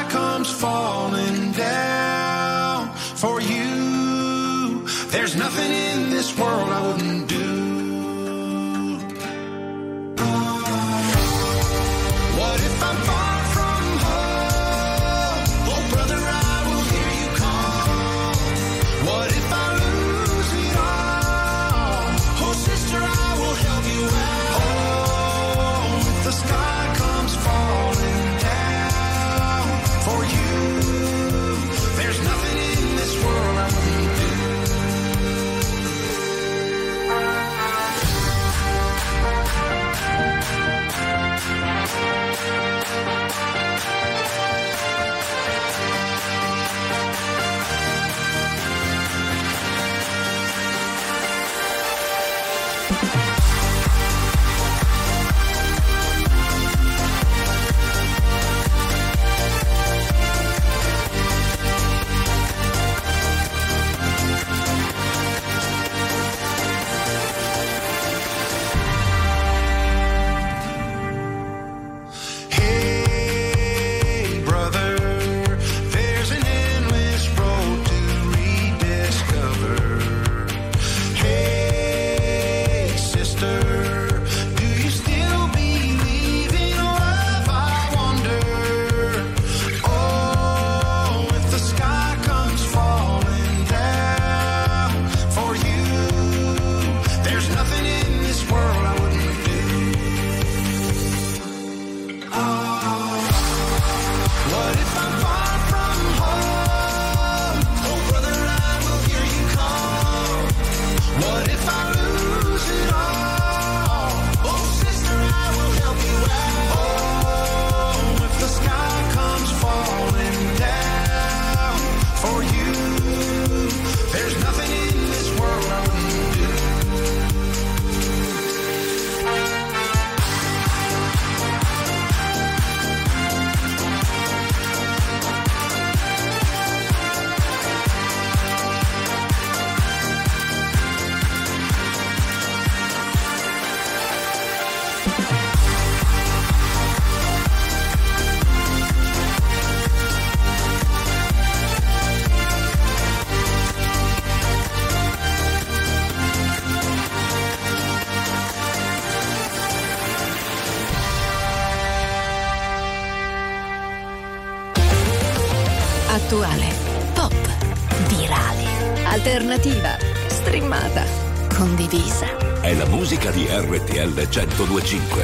RTL 1025.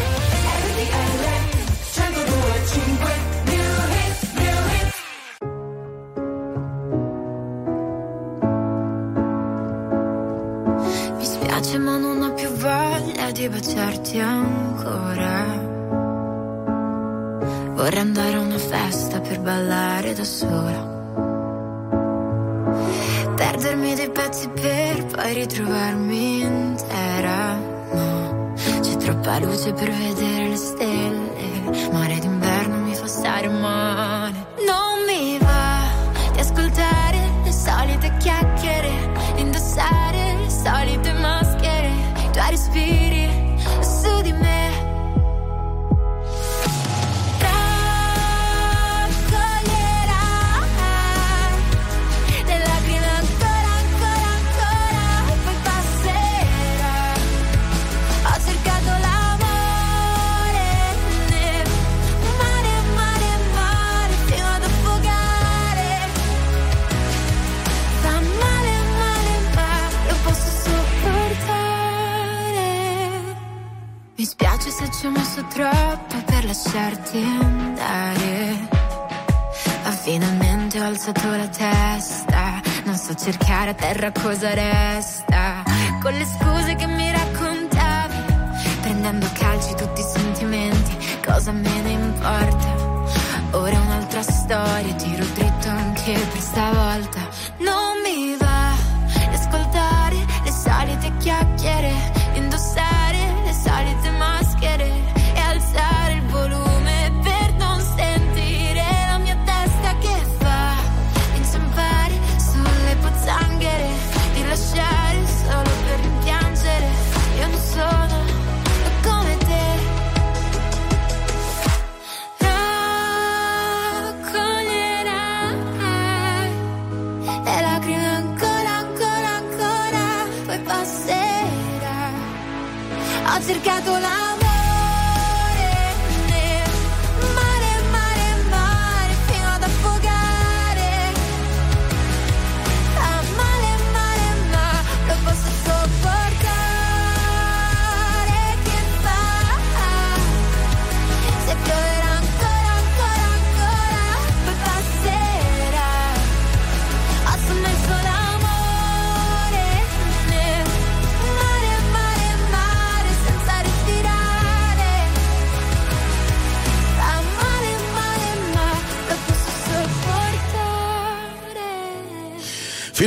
Mi spiace ma non ho più voglia di baciarti ancora. Vorrei andare a una festa per ballare da sola. Perdermi dei pezzi per poi ritrovarmi intera. Troppa luce per vedere le stelle. Mare d'inverno mi fa stare male. Troppo per lasciarti andare. Ma finalmente ho alzato la testa. Non so cercare a terra cosa resta. Con le scuse che mi raccontavi. Prendendo calci tutti i sentimenti. Cosa me ne importa? Ora un'altra storia. Tiro dritto anche per stavolta.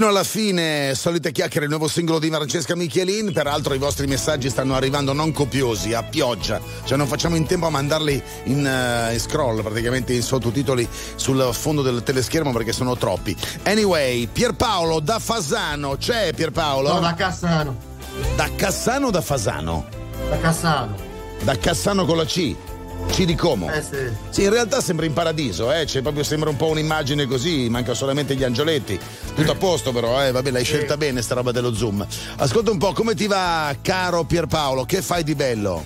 Fino alla fine, solite chiacchiere, il nuovo singolo di Francesca Michelin. Peraltro i vostri messaggi stanno arrivando non copiosi, a pioggia. Cioè non facciamo in tempo a mandarli in, eh, in scroll, praticamente in sottotitoli sul fondo del teleschermo perché sono troppi. Anyway, Pierpaolo da Fasano. C'è Pierpaolo? No, da Cassano. Da Cassano o da Fasano? Da Cassano. Da Cassano con la C. C di Como. Eh sì. Sì, in realtà sembra in paradiso, eh? Cioè, proprio sembra un po' un'immagine così, manca solamente gli angioletti. Tutto a posto, però, eh? Vabbè, l'hai scelta bene sta roba dello zoom. Ascolta un po', come ti va, caro Pierpaolo? Che fai di bello?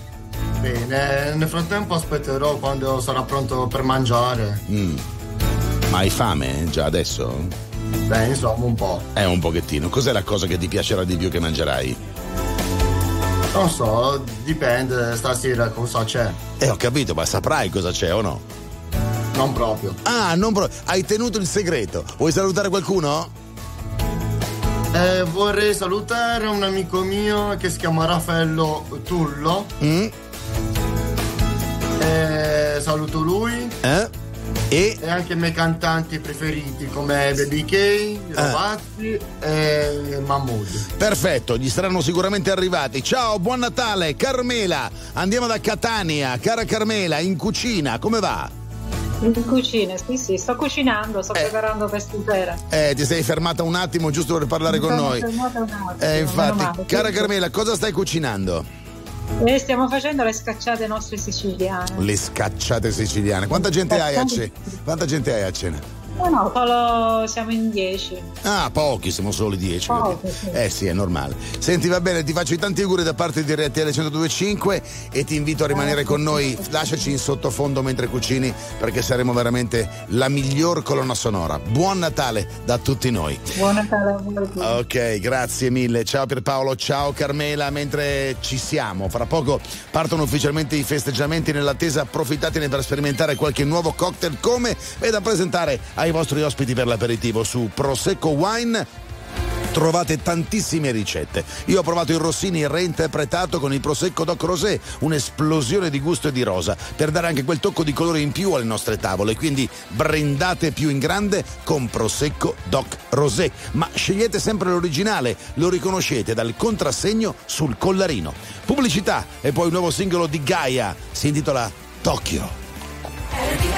Bene, nel frattempo aspetterò quando sarà pronto per mangiare. Mm. Ma hai fame eh, già adesso? Beh, insomma, un po'. Eh, un pochettino. Cos'è la cosa che ti piacerà di più che mangerai? Non so, dipende stasera cosa c'è. Eh, ho capito, ma saprai cosa c'è o no? Non proprio. Ah, non proprio. Hai tenuto il segreto. Vuoi salutare qualcuno? Eh, vorrei salutare un amico mio che si chiama Raffaello Tullo. Mm? Eh, saluto lui. Eh? E? anche i miei cantanti preferiti come Baby K, Rovazzi e Mahmood. Perfetto, gli saranno sicuramente arrivati. Ciao, buon Natale, Carmela. Andiamo da Catania. Cara Carmela, in cucina, come va? In cucina, sì, sì, sto cucinando, sto preparando per stasera. Eh, ti sei fermata un attimo giusto per parlare con Sono noi. fermata un attimo, Eh, infatti, male. cara Carmela, cosa stai cucinando? E stiamo facendo le scacciate nostre siciliane. Le scacciate siciliane. Quanta gente hai a cena? Quanta gente hai a cena? No, no, solo siamo in 10. Ah, pochi, siamo solo 10. Pochi, quindi. sì. Eh sì, è normale. Senti, va bene, ti faccio i tanti auguri da parte di RTL 1025 e ti invito a rimanere con noi. Lasciaci in sottofondo mentre cucini perché saremo veramente la miglior colonna sonora. Buon Natale da tutti noi. Buon Natale a voi tutti. Ok, grazie mille. Ciao Pierpaolo, ciao Carmela. Mentre ci siamo, fra poco partono ufficialmente i festeggiamenti nell'attesa. Approfittatene per sperimentare qualche nuovo cocktail come e da presentare ai vostri ospiti per l'aperitivo su Prosecco Wine. Trovate tantissime ricette. Io ho provato il Rossini reinterpretato con il Prosecco Doc Rosé, un'esplosione di gusto e di rosa, per dare anche quel tocco di colore in più alle nostre tavole. Quindi brindate più in grande con Prosecco Doc Rosé. Ma scegliete sempre l'originale, lo riconoscete dal contrassegno sul collarino. Pubblicità e poi un nuovo singolo di Gaia, si intitola Tokyo.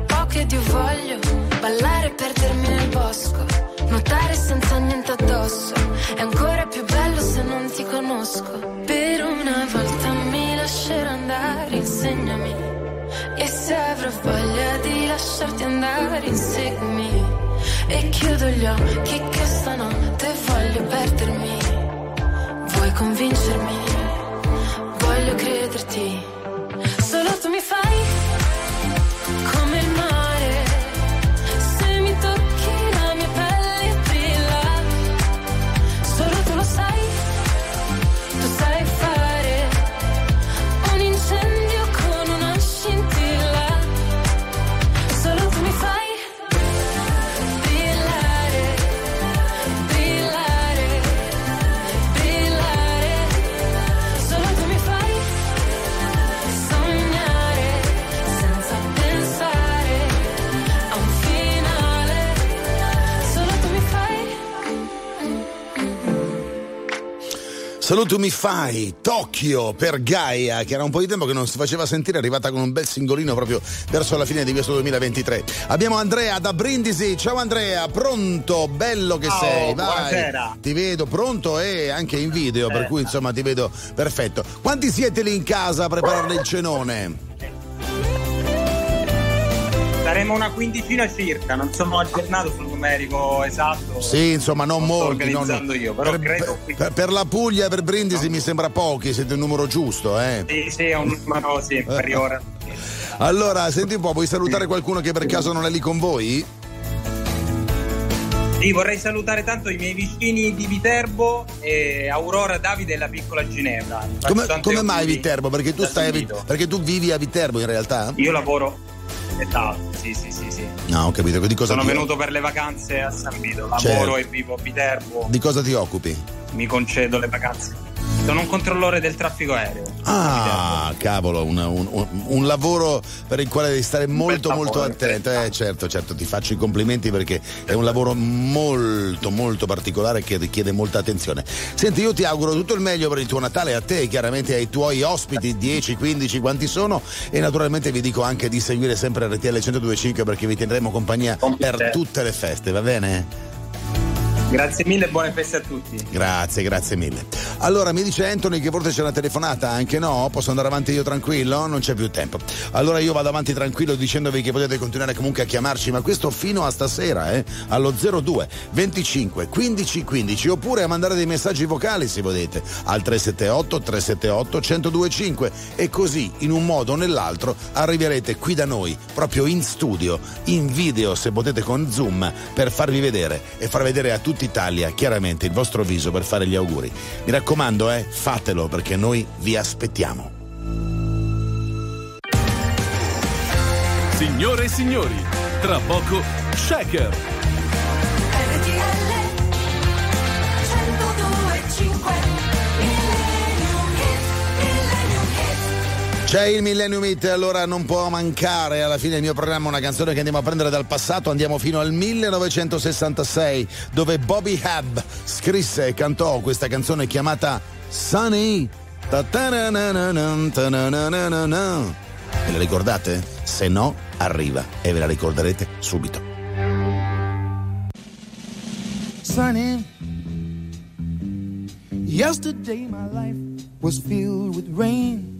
Durerà poco ed io voglio ballare e perdermi nel bosco. Nuotare senza niente addosso. È ancora più bello se non ti conosco. Per una volta mi lascerò andare, insegnami. E se avrò voglia di lasciarti andare, inseguimi. E chiudo gli occhi che stanotte voglio perdermi. Vuoi convincermi? Voglio crederti. Solo tu mi fai Tokyo per Gaia, che era un po' di tempo che non si faceva sentire, è arrivata con un bel singolino proprio verso la fine di questo 2023. Abbiamo Andrea da Brindisi. Ciao Andrea, pronto? Bello che Ciao, sei, vai. buonasera. Ti vedo pronto e anche in video, per cui insomma ti vedo perfetto. Quanti siete lì in casa a preparare il cenone? Saremo una quindicina circa, non sono aggiornato sul numerico esatto. Sì, insomma, non sto molti. non- organizzando io, però per, credo per- per- la Puglia e per Brindisi mi sembra pochi, siete il numero giusto, eh. Sì, sì, è un numero sì, inferiore. [LAUGHS] Allora, senti un po', vuoi salutare qualcuno che per caso non è lì con voi? Sì, vorrei salutare tanto i miei vicini di Viterbo e Aurora Davide e la piccola Ginevra. Come, come mai Viterbo? Perché tu, stai perché tu vivi a Viterbo in realtà? Io lavoro. Esatto, sì, sì, sì, sì. No, ho capito. Di cosa, Sono venuto per le vacanze a San Vito, lavoro Certo. e vivo a Viterbo, di cosa ti occupi? mi concedo le vacanze. Sono un controllore del traffico aereo. Ah, cavolo, un, un- un- un lavoro per il quale devi stare molto molto attento. Eh, certo, certo, ti faccio i complimenti perché è un lavoro molto molto particolare che richiede molta attenzione. Senti, io ti auguro tutto il meglio per il tuo Natale a te, chiaramente ai tuoi ospiti, [LAUGHS] 10, 15, quanti sono e naturalmente vi dico anche di seguire sempre RTL 1025 perché vi tendremo compagnia per tutte le feste, va bene? Grazie mille e buone feste a tutti. Grazie, grazie mille. Allora mi dice Anthony che forse c'è una telefonata, anche no? Posso andare avanti io tranquillo? Non c'è più tempo. Allora io vado avanti tranquillo dicendovi che potete continuare comunque a chiamarci, ma questo fino a stasera, eh? Allo 02 25 15 15 oppure a mandare dei messaggi vocali se volete al 378 378 1025 e così in un modo o nell'altro arriverete qui da noi, proprio in studio, in video se potete con Zoom per farvi vedere e far vedere a tutta Italia chiaramente il vostro viso per fare gli auguri. Mi raccomando, eh, fatelo perché noi vi aspettiamo. Signore e signori, tra poco Shaker. C'è il Millennium Hit, allora non può mancare alla fine del mio programma una canzone che andiamo a prendere dal passato, andiamo fino al 1966 dove Bobby Hebb scrisse e cantò questa canzone chiamata Sunny. Ve la ricordate? Se no, arriva e ve la ricorderete subito. Sunny. Yesterday my life was filled with rain.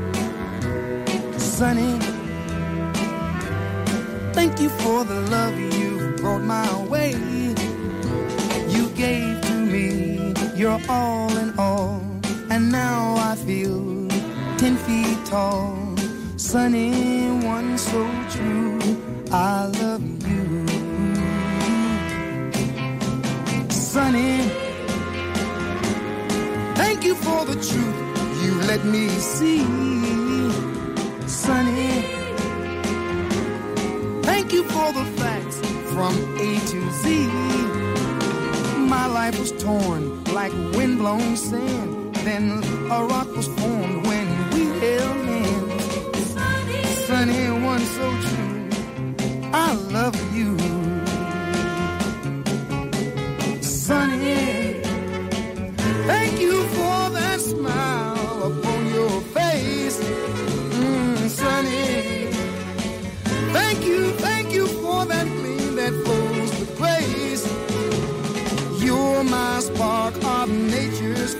Sunny, thank you for the love you brought my way. You gave to me your all in all, and now I feel ten feet tall. Sunny, one so true. I love you. Sunny, thank you for the truth you let me see. You for the facts from A to Z. My life was torn like windblown sand. Then a rock was formed when we held hands. Sunny, one so true. I love you.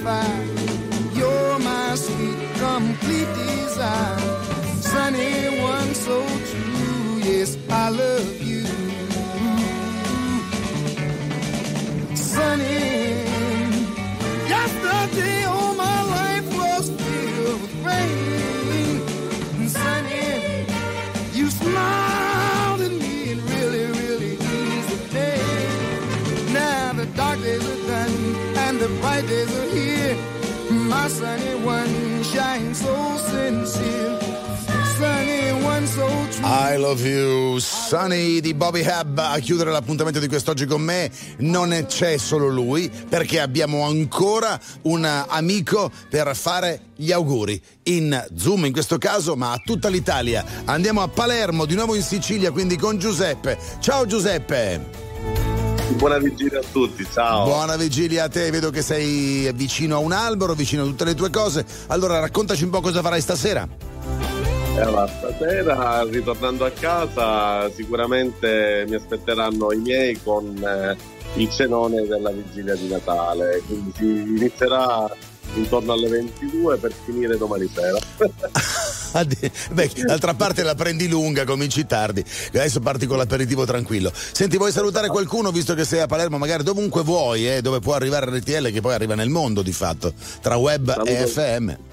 Fire. You're my sweet, complete desire. Sunny, one so true. Yes, I love you. Sunny, yesterday all my life was filled with rain. And Sunny, you smiled at me and really, really eased the pain. Now the dark days are done and the bright days are. My sunny one so sincere. I love you, Sunny di Bobby Hub a chiudere l'appuntamento di quest'oggi con me. Non c'è solo lui, perché abbiamo ancora un amico per fare gli auguri in Zoom in questo caso, ma a tutta l'Italia. Andiamo a Palermo, di nuovo in Sicilia, quindi con Giuseppe. Ciao Giuseppe! [LAUGHS] Buona vigilia a tutti, ciao. Buona vigilia a te, vedo che sei vicino a un albero, vicino a tutte le tue cose. Allora raccontaci un po' cosa farai stasera. Allora, stasera, ritornando a casa, sicuramente mi aspetteranno i miei con eh, il cenone della vigilia di Natale. Quindi si inizierà intorno alle 22 per finire domani sera. [LAUGHS] [LAUGHS] Beh, d'altra parte la prendi lunga, cominci tardi. Adesso parti con l'aperitivo tranquillo. Senti, vuoi salutare qualcuno visto che sei a Palermo, magari dovunque vuoi, eh, dove può arrivare RTL, che poi arriva nel mondo di fatto, tra web e FM.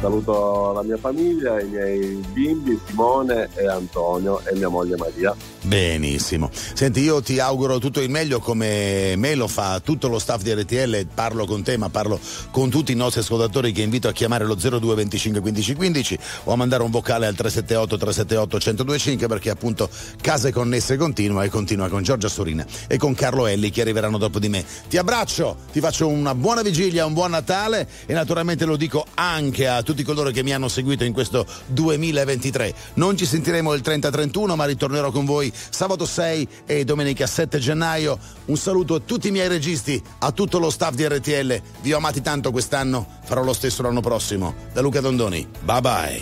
Saluto la mia famiglia, i miei bimbi Simone e Antonio e mia moglie Maria. Benissimo. Senti, io ti auguro tutto il meglio come me lo fa tutto lo staff di RTL. Parlo con te, ma parlo con tutti i nostri ascoltatori che invito a chiamare lo 02 25 15 15 o a mandare un vocale al 378 378 1025 perché appunto Case Connesse continua e continua con Giorgia Sorina e con Carlo Elli che arriveranno dopo di me. Ti abbraccio, ti faccio una buona vigilia, un buon Natale e naturalmente lo dico anche a tutti coloro che mi hanno seguito in questo 2023. Non ci sentiremo il 30-31 ma ritornerò con voi sabato 6 e domenica 7 gennaio. Un saluto a tutti i miei registi, a tutto lo staff di RTL. Vi ho amati tanto quest'anno, farò lo stesso l'anno prossimo. Da Luca Dondoni. Bye bye.